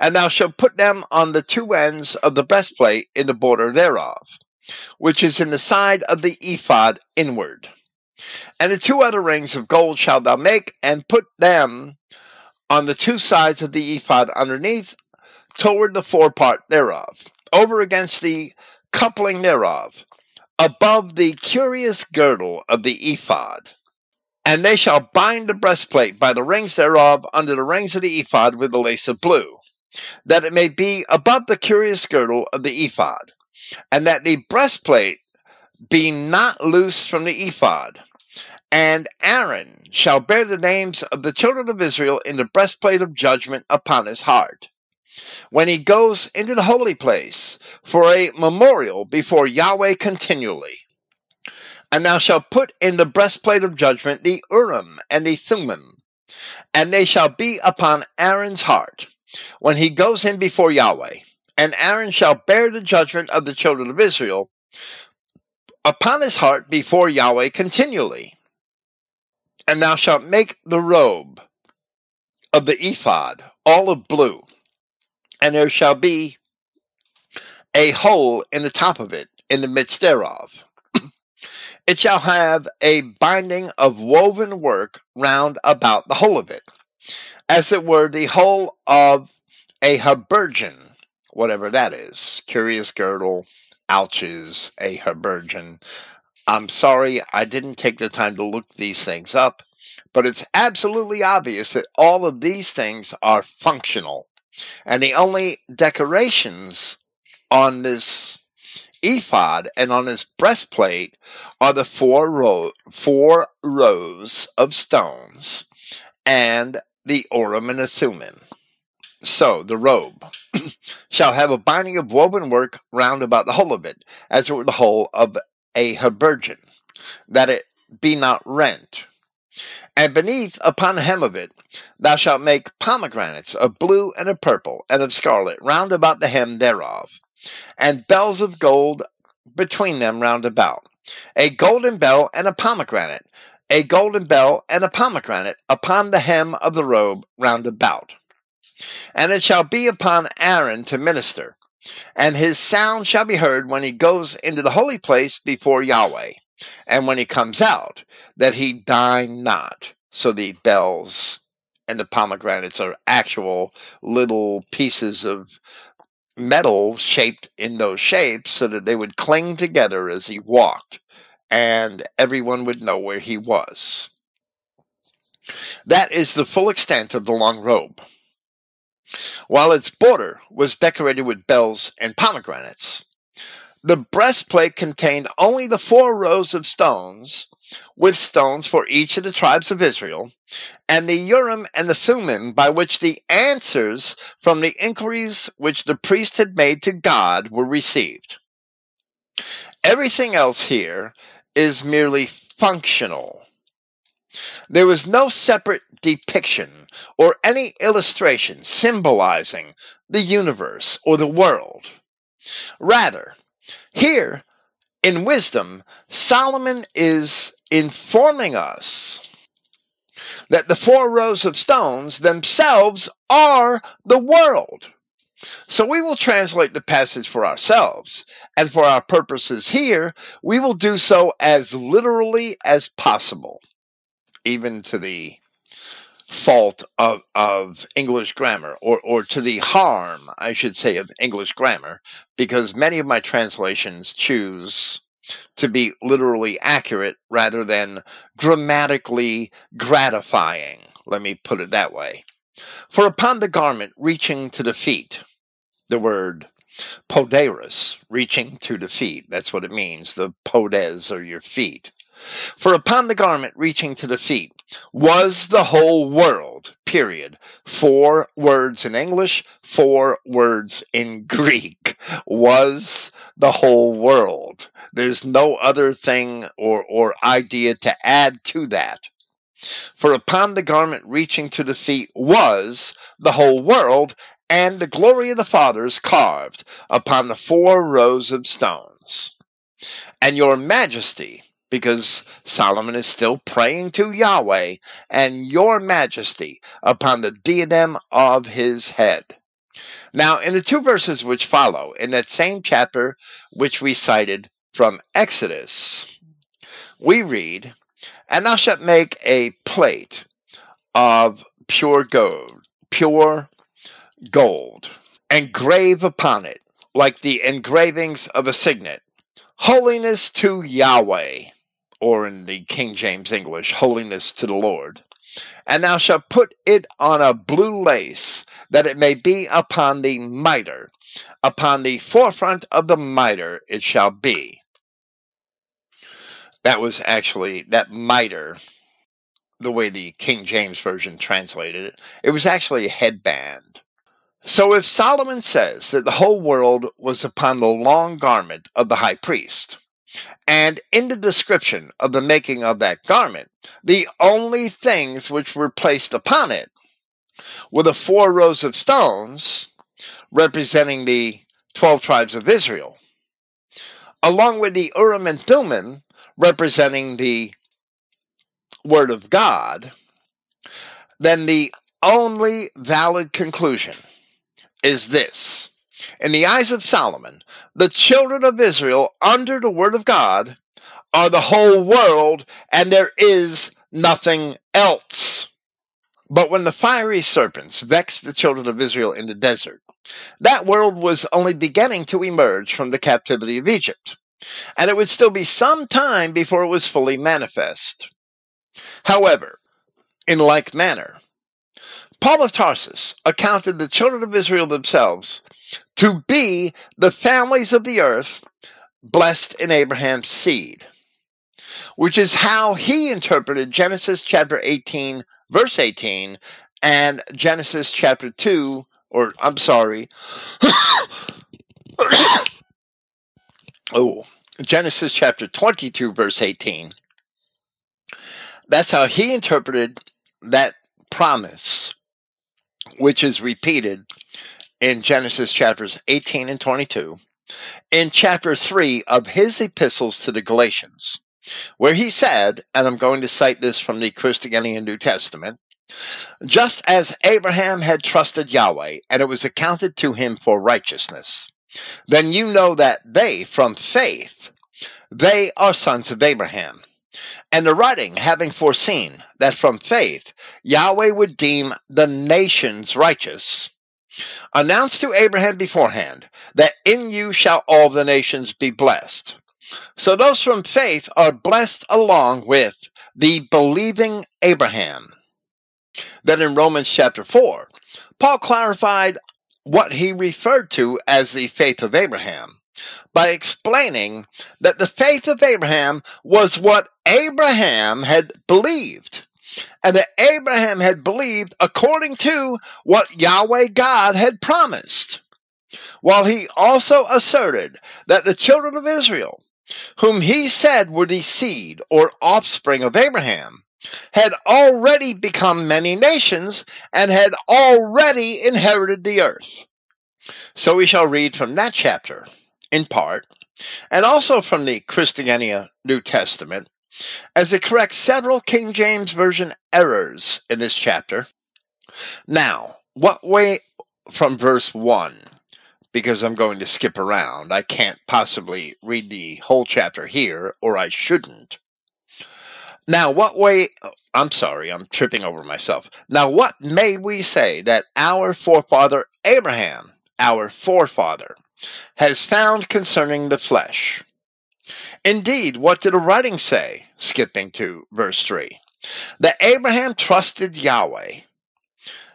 and thou shalt put them on the two ends of the breastplate in the border thereof, which is in the side of the ephod inward. And the two other rings of gold shalt thou make, and put them on the two sides of the ephod underneath, toward the forepart thereof, over against the coupling thereof, above the curious girdle of the ephod. And they shall bind the breastplate by the rings thereof under the rings of the ephod with the lace of blue, that it may be above the curious girdle of the ephod, and that the breastplate be not loosed from the ephod. And Aaron shall bear the names of the children of Israel in the breastplate of judgment upon his heart when he goes into the holy place for a memorial before Yahweh continually. And thou shalt put in the breastplate of judgment the Urim and the Thummim, and they shall be upon Aaron's heart when he goes in before Yahweh. And Aaron shall bear the judgment of the children of Israel upon his heart before Yahweh continually. And thou shalt make the robe of the ephod all of blue, and there shall be a hole in the top of it, in the midst thereof. it shall have a binding of woven work round about the whole of it, as it were the whole of a habergeon, whatever that is. Curious girdle, ouches, a habergeon. I'm sorry I didn't take the time to look these things up, but it's absolutely obvious that all of these things are functional. And the only decorations on this ephod and on his breastplate are the four, four rows of stones and the Urim and the Thummim. So the robe shall have a binding of woven work round about the whole of it, as it were the whole of a habergeon, that it be not rent. And beneath, upon the hem of it, thou shalt make pomegranates of blue and of purple and of scarlet round about the hem thereof, and bells of gold between them round about, a golden bell and a pomegranate, a golden bell and a pomegranate upon the hem of the robe round about. And it shall be upon Aaron to minister, and his sound shall be heard when he goes into the holy place before Yahweh and when he comes out, that he die not. So the bells and the pomegranates are actual little pieces of metal shaped in those shapes so that they would cling together as he walked and everyone would know where he was. That is the full extent of the long robe. While its border was decorated with bells and pomegranates, the breastplate contained only the four rows of stones, with stones for each of the tribes of Israel, and the Urim and the Thummim by which the answers from the inquiries which the priest had made to God were received. Everything else here is merely functional. There was no separate depiction or any illustration symbolizing the universe or the world. Rather, here, in wisdom, Solomon is informing us that the four rows of stones themselves are the world. So we will translate the passage for ourselves, and for our purposes here, we will do so as literally as possible, even to the fault of, of English grammar, or, or to the harm, I should say, of English grammar, because many of my translations choose to be literally accurate rather than grammatically gratifying. Let me put it that way. For upon the garment reaching to the feet, the word poderis, reaching to the feet, that's what it means. The podes are your feet. For upon the garment reaching to the feet was the whole world, period. Four words in English, four words in Greek. Was the whole world. There's no other thing or, or idea to add to that. For upon the garment reaching to the feet was the whole world, and the glory of the fathers carved upon the four rows of stones. And your majesty, because Solomon is still praying to Yahweh and your majesty upon the diadem of his head. Now, in the two verses which follow, in that same chapter which we cited from Exodus, we read, And thou shalt make a plate of pure gold, pure gold, and grave upon it, like the engravings of a signet, holiness to Yahweh, or in the King James English, holiness to the Lord. And thou shalt put it on a blue lace, that it may be upon the mitre. Upon the forefront of the mitre it shall be. That was actually, that mitre, the way the King James Version translated it, it was actually a headband. So if Solomon says that the whole world was upon the long garment of the high priest, and in the description of the making of that garment, the only things which were placed upon it were the four rows of stones representing the 12 tribes of Israel, along with the Urim and Thummim representing the Word of God, then the only valid conclusion is this. In the eyes of Solomon, the children of Israel under the word of God are the whole world, and there is nothing else. But when the fiery serpents vexed the children of Israel in the desert, that world was only beginning to emerge from the captivity of Egypt, and it would still be some time before it was fully manifest. However, in like manner, Paul of Tarsus accounted the children of Israel themselves to be the families of the earth blessed in Abraham's seed, which is how he interpreted Genesis chapter 18, verse 18, and Genesis chapter 2, or I'm sorry, oh, Genesis chapter 22, verse 18. That's how he interpreted that promise which is repeated in Genesis chapters 18 and 22, in chapter 3 of his epistles to the Galatians, where he said, and I'm going to cite this from the Christogenea New Testament, just as Abraham had trusted Yahweh, and it was accounted to him for righteousness, then you know that they, from faith, they are sons of Abraham. And the writing, having foreseen that from faith Yahweh would deem the nations righteous, announced to Abraham beforehand that in you shall all the nations be blessed. So those from faith are blessed along with the believing Abraham. Then in Romans chapter 4, Paul clarified what he referred to as the faith of Abraham by explaining that the faith of Abraham was what Abraham had believed. And that Abraham had believed according to what Yahweh God had promised. While he also asserted that the children of Israel, whom he said were the seed or offspring of Abraham, had already become many nations and had already inherited the earth. So we shall read from that chapter in part, and also from the Christogenea New Testament, as it corrects several King James Version errors in this chapter. Now, what way from verse 1? Because I'm going to skip around. I can't possibly read the whole chapter here, or I shouldn't. Now, what way, oh, I'm sorry, I'm tripping over myself. Now, what may we say that our forefather Abraham, our forefather, has found concerning the flesh. Indeed, what did the writing say? Skipping to verse 3. That Abraham trusted Yahweh.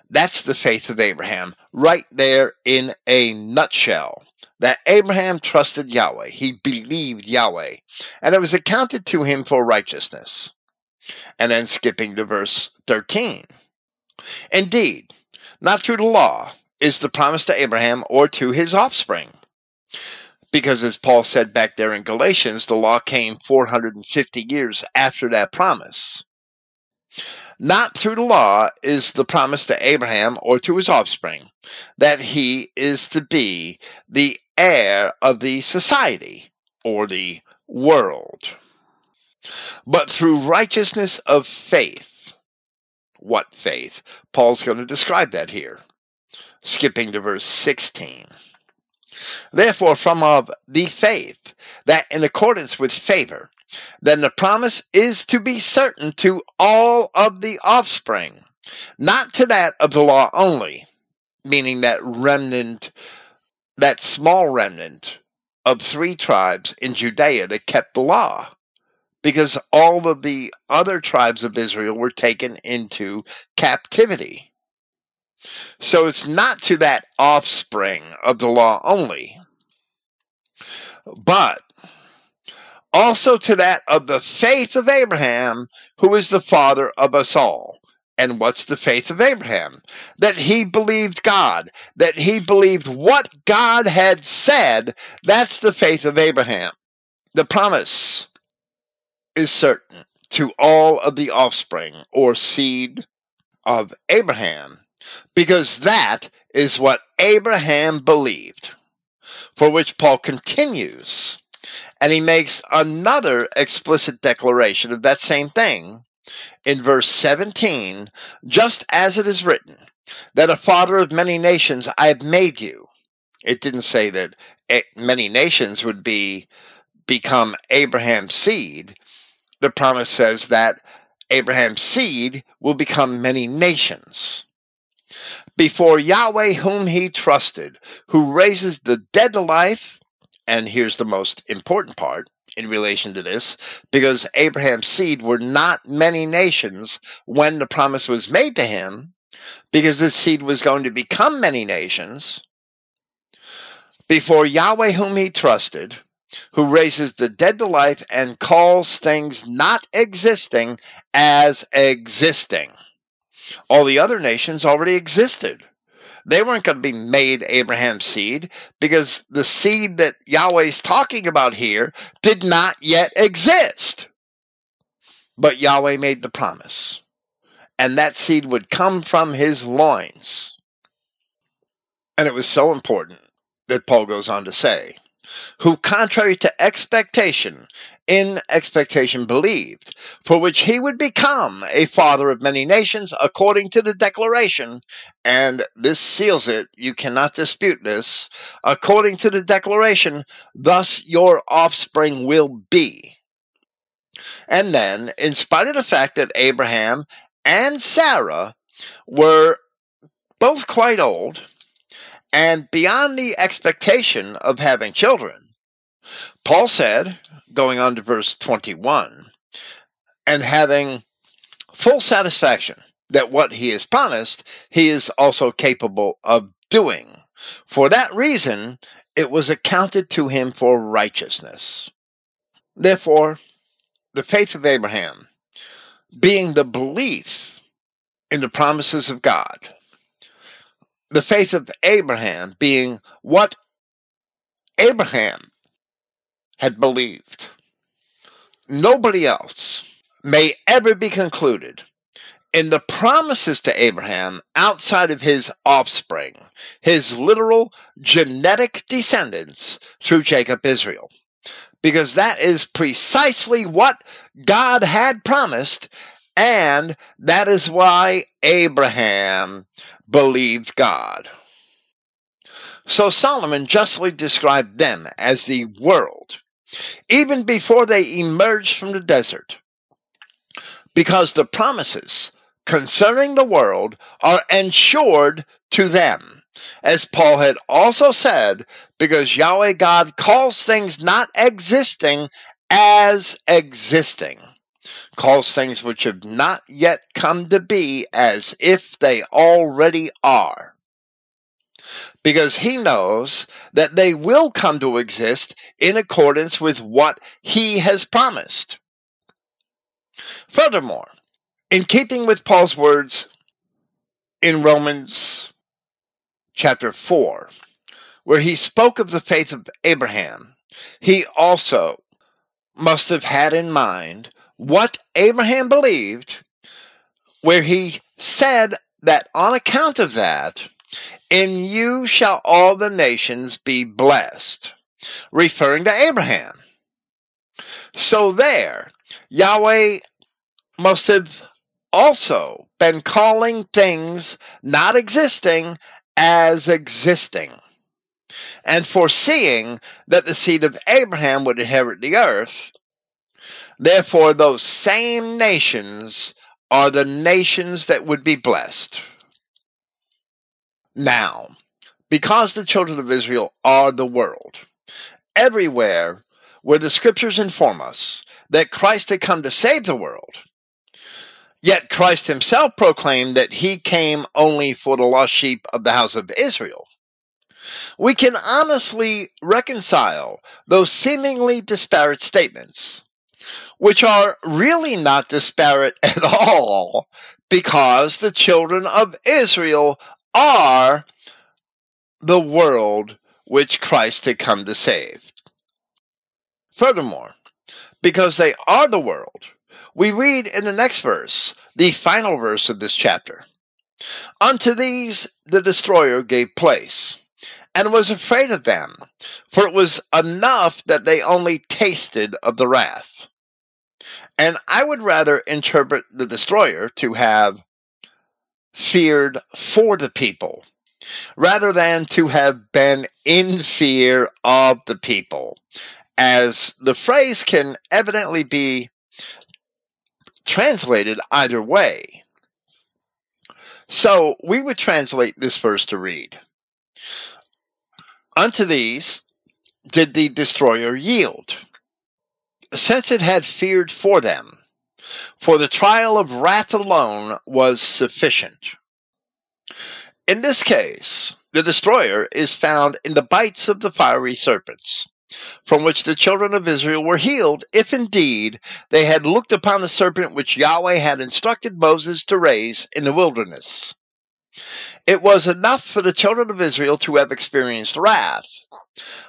That's the faith of Abraham, right there in a nutshell. That Abraham trusted Yahweh. He believed Yahweh. And it was accounted to him for righteousness. And then skipping to verse 13. Indeed, not through the law is the promise to Abraham or to his offspring because as Paul said back there in Galatians, the law came 450 years after that promise. Not through the law is the promise to Abraham or to his offspring that he is to be the heir of the society or the world. but through righteousness of faith. What faith? Paul's going to describe that here. Skipping to verse 16. Therefore, from of the faith, that in accordance with favor, then the promise is to be certain to all of the offspring, not to that of the law only, meaning that remnant, that small remnant of three tribes in Judea that kept the law, because all of the other tribes of Israel were taken into captivity. So it's not to that offspring of the law only, but also to that of the faith of Abraham, who is the father of us all. And what's the faith of Abraham? That he believed God, that he believed what God had said. That's the faith of Abraham. The promise is certain to all of the offspring or seed of Abraham, because that is what Abraham believed. For which Paul continues, and he makes another explicit declaration of that same thing in verse 17, just as it is written, that a father of many nations I have made you. It didn't say that many nations would be become Abraham's seed. The promise says that Abraham's seed will become many nations. Before Yahweh, whom he trusted, who raises the dead to life, and here's the most important part in relation to this because Abraham's seed were not many nations when the promise was made to him, because his seed was going to become many nations. Before Yahweh, whom he trusted, who raises the dead to life and calls things not existing as existing. All the other nations already existed. They weren't going to be made Abraham's seed because the seed that Yahweh's talking about here did not yet exist. But Yahweh made the promise, and that seed would come from his loins. And it was so important that Paul goes on to say, who, contrary to expectation, in expectation believed, for which he would become a father of many nations according to the declaration, and this seals it, you cannot dispute this, according to the declaration, thus your offspring will be. And then, in spite of the fact that Abraham and Sarah were both quite old and beyond the expectation of having children, Paul said, going on to verse 21, and having full satisfaction that what he has promised, he is also capable of doing. For that reason, it was accounted to him for righteousness. Therefore, the faith of Abraham, being the belief in the promises of God, the faith of Abraham being what Abraham had believed. Nobody else may ever be concluded in the promises to Abraham outside of his offspring, his literal genetic descendants through Jacob Israel. Because that is precisely what God had promised, and that is why Abraham believed God. So Solomon justly described them as the world even before they emerged from the desert. Because the promises concerning the world are ensured to them. As Paul had also said, because Yahweh God calls things not existing as existing, calls things which have not yet come to be as if they already are because he knows that they will come to exist in accordance with what he has promised. Furthermore, in keeping with Paul's words in Romans chapter 4, where he spoke of the faith of Abraham, he also must have had in mind what Abraham believed, where he said that on account of that, in you shall all the nations be blessed, referring to Abraham. So, there, Yahweh must have also been calling things not existing as existing and foreseeing that the seed of Abraham would inherit the earth. Therefore, those same nations are the nations that would be blessed. Now, because the children of Israel are the world, everywhere where the scriptures inform us that Christ had come to save the world, yet Christ himself proclaimed that he came only for the lost sheep of the house of Israel, we can honestly reconcile those seemingly disparate statements, which are really not disparate at all because the children of Israel are the world which Christ had come to save. Furthermore, because they are the world, we read in the next verse, the final verse of this chapter Unto these the destroyer gave place, and was afraid of them, for it was enough that they only tasted of the wrath. And I would rather interpret the destroyer to have feared for the people rather than to have been in fear of the people, as the phrase can evidently be translated either way. So we would translate this verse to read Unto these did the destroyer yield, since it had feared for them, for the trial of wrath alone was sufficient. In this case, the destroyer is found in the bites of the fiery serpents, from which the children of Israel were healed, if indeed they had looked upon the serpent which Yahweh had instructed Moses to raise in the wilderness. It was enough for the children of Israel to have experienced wrath,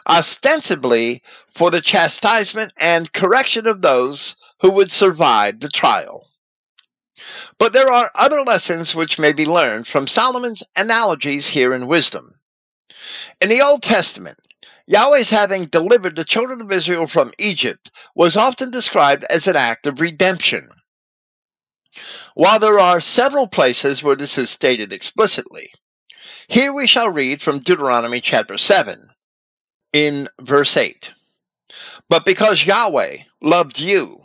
ostensibly for the chastisement and correction of those who would survive the trial. But there are other lessons which may be learned from Solomon's analogies here in wisdom. In the Old Testament, Yahweh's having delivered the children of Israel from Egypt was often described as an act of redemption. While there are several places where this is stated explicitly, here we shall read from Deuteronomy chapter 7 in verse 8. But because Yahweh loved you,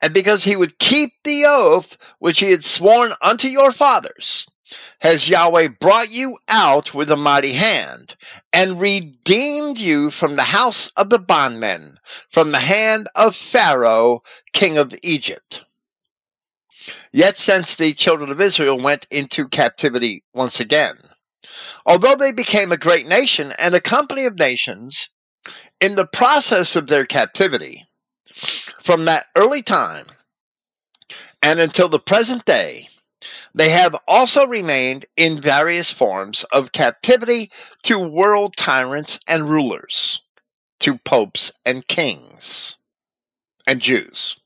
and because he would keep the oath which he had sworn unto your fathers, has Yahweh brought you out with a mighty hand, and redeemed you from the house of the bondmen, from the hand of Pharaoh, king of Egypt. Yet since the children of Israel went into captivity once again, although they became a great nation and a company of nations, in the process of their captivity, from that early time and until the present day, they have also remained in various forms of captivity to world tyrants and rulers, to popes and kings, and Jews.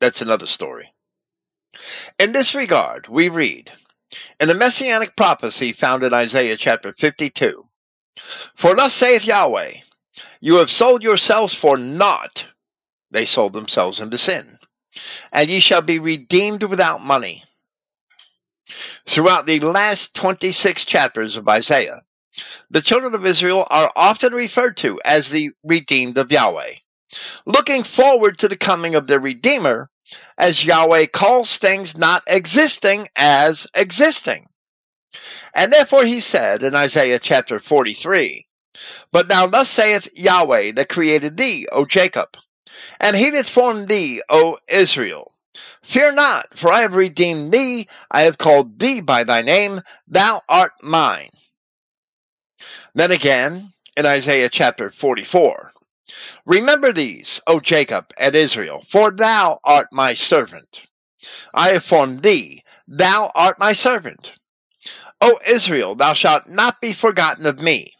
That's another story. In this regard, we read in the messianic prophecy found in Isaiah chapter 52 For thus saith Yahweh, You have sold yourselves for naught they sold themselves into sin. And ye shall be redeemed without money. Throughout the last 26 chapters of Isaiah, the children of Israel are often referred to as the redeemed of Yahweh, looking forward to the coming of their Redeemer, as Yahweh calls things not existing as existing. And therefore he said in Isaiah chapter 43, But now thus saith Yahweh that created thee, O Jacob, and he that formed thee, O Israel. Fear not, for I have redeemed thee, I have called thee by thy name, thou art mine. Then again, in Isaiah chapter 44, Remember these, O Jacob and Israel, for thou art my servant. I have formed thee, thou art my servant. O Israel, thou shalt not be forgotten of me.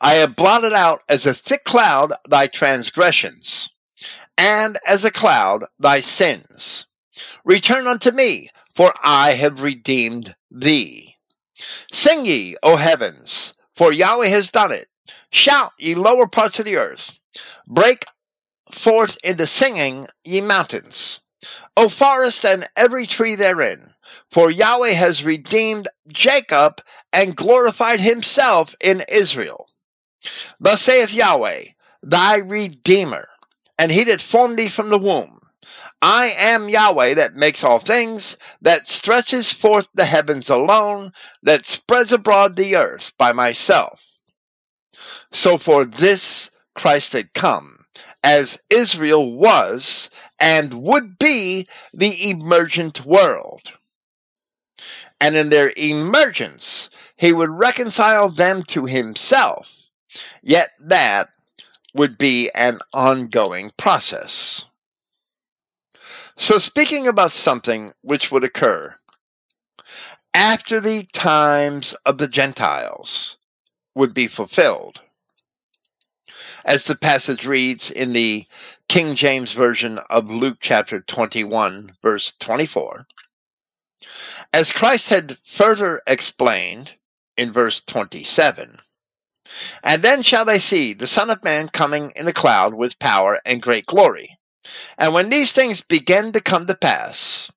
I have blotted out as a thick cloud thy transgressions, and as a cloud thy sins. Return unto me, for I have redeemed thee. Sing ye, O heavens, for Yahweh has done it. Shout, ye lower parts of the earth. Break forth into singing, ye mountains, O forest and every tree therein, for Yahweh has redeemed Jacob and glorified himself in Israel. Thus saith Yahweh, thy Redeemer, and he that formed thee from the womb. I am Yahweh that makes all things, that stretches forth the heavens alone, that spreads abroad the earth by myself. So for this Christ had come, as Israel was and would be the emergent world. And in their emergence, he would reconcile them to himself, yet that would be an ongoing process. So, speaking about something which would occur after the times of the Gentiles would be fulfilled, as the passage reads in the King James Version of Luke chapter 21, verse 24. As Christ had further explained in verse 27, and then shall they see the Son of Man coming in a cloud with power and great glory. And when these things begin to come to pass,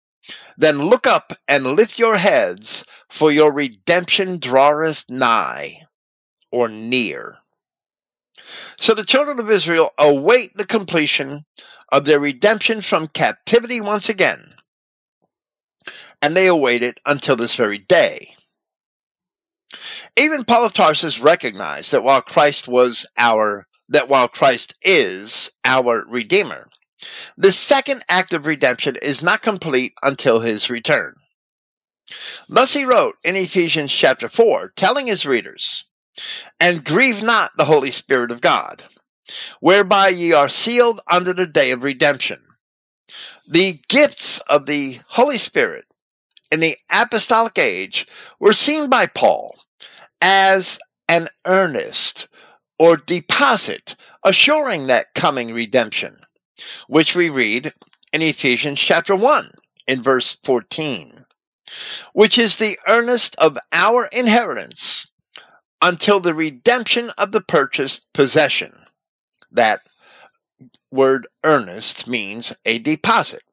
then look up and lift your heads, for your redemption draweth nigh, or near. So the children of Israel await the completion of their redemption from captivity once again, and they await it until this very day. Even Paul of Tarsus recognized that while Christ was our that while Christ is our Redeemer, the second act of redemption is not complete until his return. Thus he wrote in Ephesians chapter 4, telling his readers, And grieve not the Holy Spirit of God, whereby ye are sealed unto the day of redemption. The gifts of the Holy Spirit in the apostolic age were seen by Paul as an earnest or deposit assuring that coming redemption, which we read in Ephesians chapter 1 in verse 14, which is the earnest of our inheritance until the redemption of the purchased possession. That word earnest means a deposit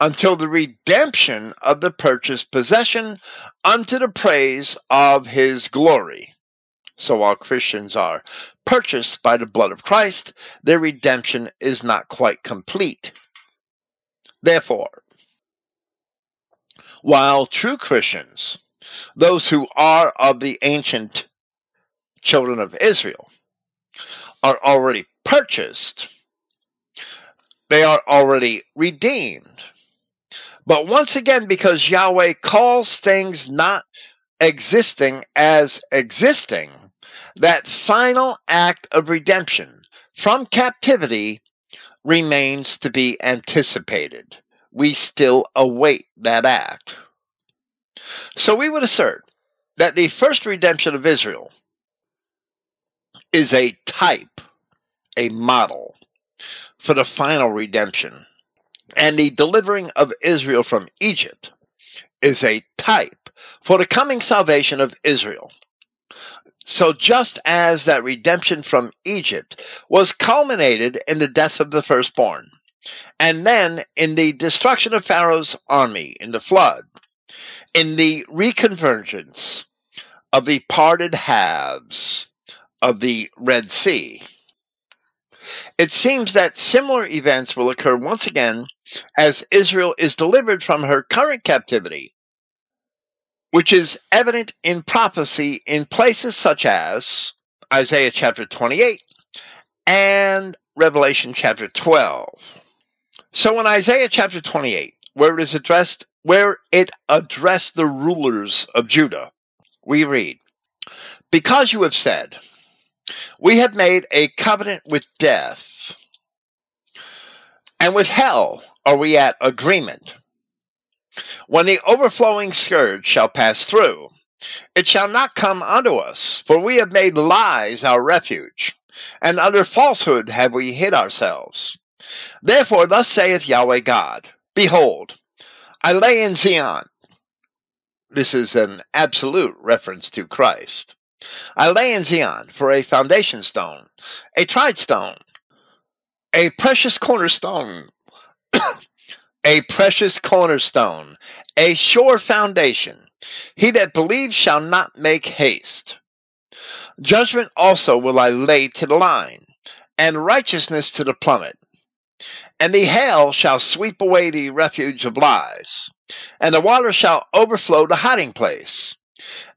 until the redemption of the purchased possession unto the praise of his glory. So while Christians are purchased by the blood of Christ, their redemption is not quite complete. Therefore, while true Christians, those who are of the ancient children of Israel, are already purchased they are already redeemed. But once again, because Yahweh calls things not existing as existing, that final act of redemption from captivity remains to be anticipated. We still await that act. So we would assert that the first redemption of Israel is a type, a model for the final redemption. And the delivering of Israel from Egypt is a type for the coming salvation of Israel. So, just as that redemption from Egypt was culminated in the death of the firstborn, and then in the destruction of Pharaoh's army in the flood, in the reconvergence of the parted halves of the Red Sea, it seems that similar events will occur once again as Israel is delivered from her current captivity, which is evident in prophecy in places such as Isaiah chapter 28 and Revelation chapter 12. So in Isaiah chapter 28, where it is addressed where it addressed the rulers of Judah, we read, Because you have said, we have made a covenant with death, and with hell are we at agreement. When the overflowing scourge shall pass through, it shall not come unto us, for we have made lies our refuge, and under falsehood have we hid ourselves. Therefore, thus saith Yahweh God Behold, I lay in Zion. This is an absolute reference to Christ. I lay in Zion for a foundation stone, a tried stone, a precious cornerstone, a precious cornerstone, a sure foundation. He that believes shall not make haste. Judgment also will I lay to the line, and righteousness to the plummet. And the hail shall sweep away the refuge of lies, and the water shall overflow the hiding place.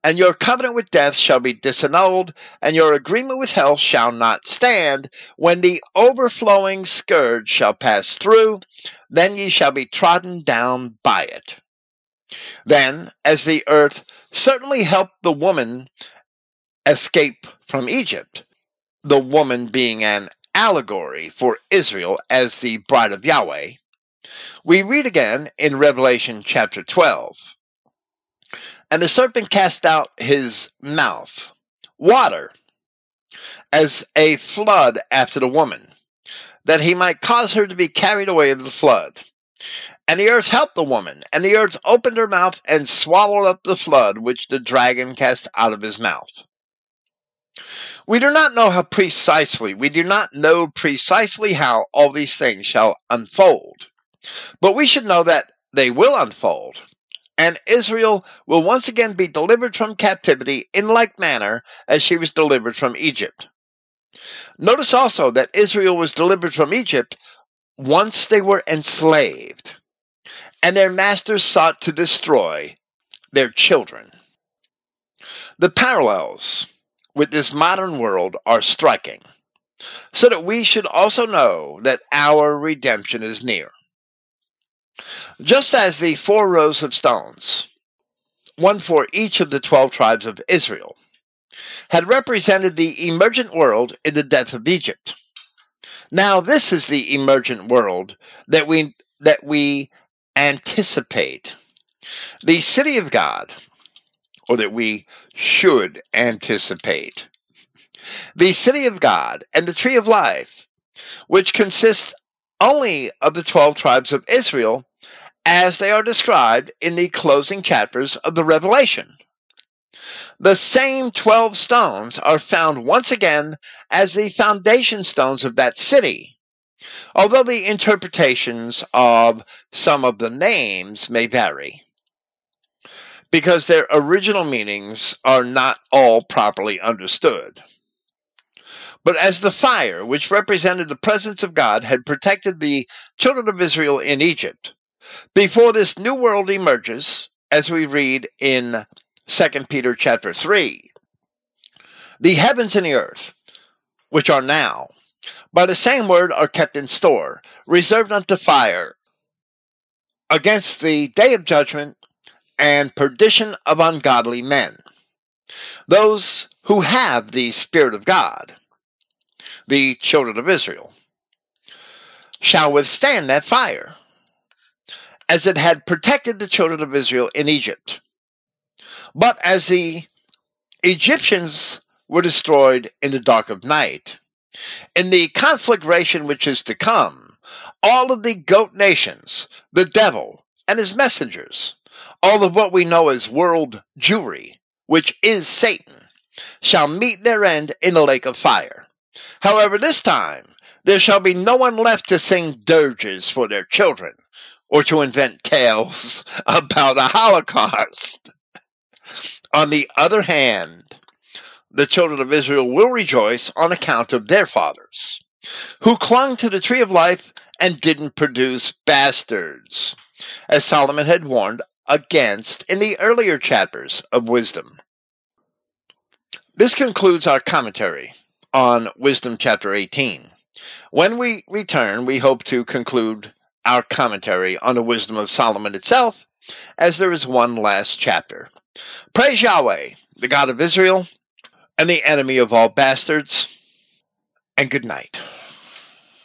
And your covenant with death shall be disannulled, and your agreement with hell shall not stand. When the overflowing scourge shall pass through, then ye shall be trodden down by it. Then, as the earth certainly helped the woman escape from Egypt, the woman being an allegory for Israel as the bride of Yahweh, we read again in Revelation chapter 12 And the serpent cast out his mouth, water, as a flood after the woman, that he might cause her to be carried away in the flood. And the earth helped the woman, and the earth opened her mouth and swallowed up the flood which the dragon cast out of his mouth. We do not know how precisely, we do not know precisely how all these things shall unfold, but we should know that they will unfold, and Israel will once again be delivered from captivity in like manner as she was delivered from Egypt. Notice also that Israel was delivered from Egypt once they were enslaved, and their masters sought to destroy their children. The parallels with this modern world are striking, so that we should also know that our redemption is near. Just as the four rows of stones, one for each of the twelve tribes of Israel, had represented the emergent world in the death of Egypt. Now this is the emergent world that we that we anticipate. The city of God, or that we should anticipate. The city of God and the tree of life, which consists only of the 12 tribes of Israel as they are described in the closing chapters of the Revelation. The same 12 stones are found once again as the foundation stones of that city, although the interpretations of some of the names may vary because their original meanings are not all properly understood. But as the fire, which represented the presence of God, had protected the children of Israel in Egypt, before this new world emerges, as we read in 2 Peter chapter 3, the heavens and the earth, which are now, by the same word are kept in store, reserved unto fire, against the day of judgment and perdition of ungodly men. Those who have the Spirit of God, the children of Israel, shall withstand that fire, as it had protected the children of Israel in Egypt. But as the Egyptians were destroyed in the dark of night, in the conflagration which is to come, all of the goat nations, the devil, and his messengers all of what we know as world Jewry, which is Satan, shall meet their end in the lake of fire. However, this time there shall be no one left to sing dirges for their children or to invent tales about a Holocaust. On the other hand, the children of Israel will rejoice on account of their fathers, who clung to the tree of life and didn't produce bastards, as Solomon had warned against in the earlier chapters of wisdom. This concludes our commentary on Wisdom chapter 18. When we return, we hope to conclude our commentary on the wisdom of Solomon itself, as there is one last chapter. Praise Yahweh, the God of Israel, and the enemy of all bastards, and good night.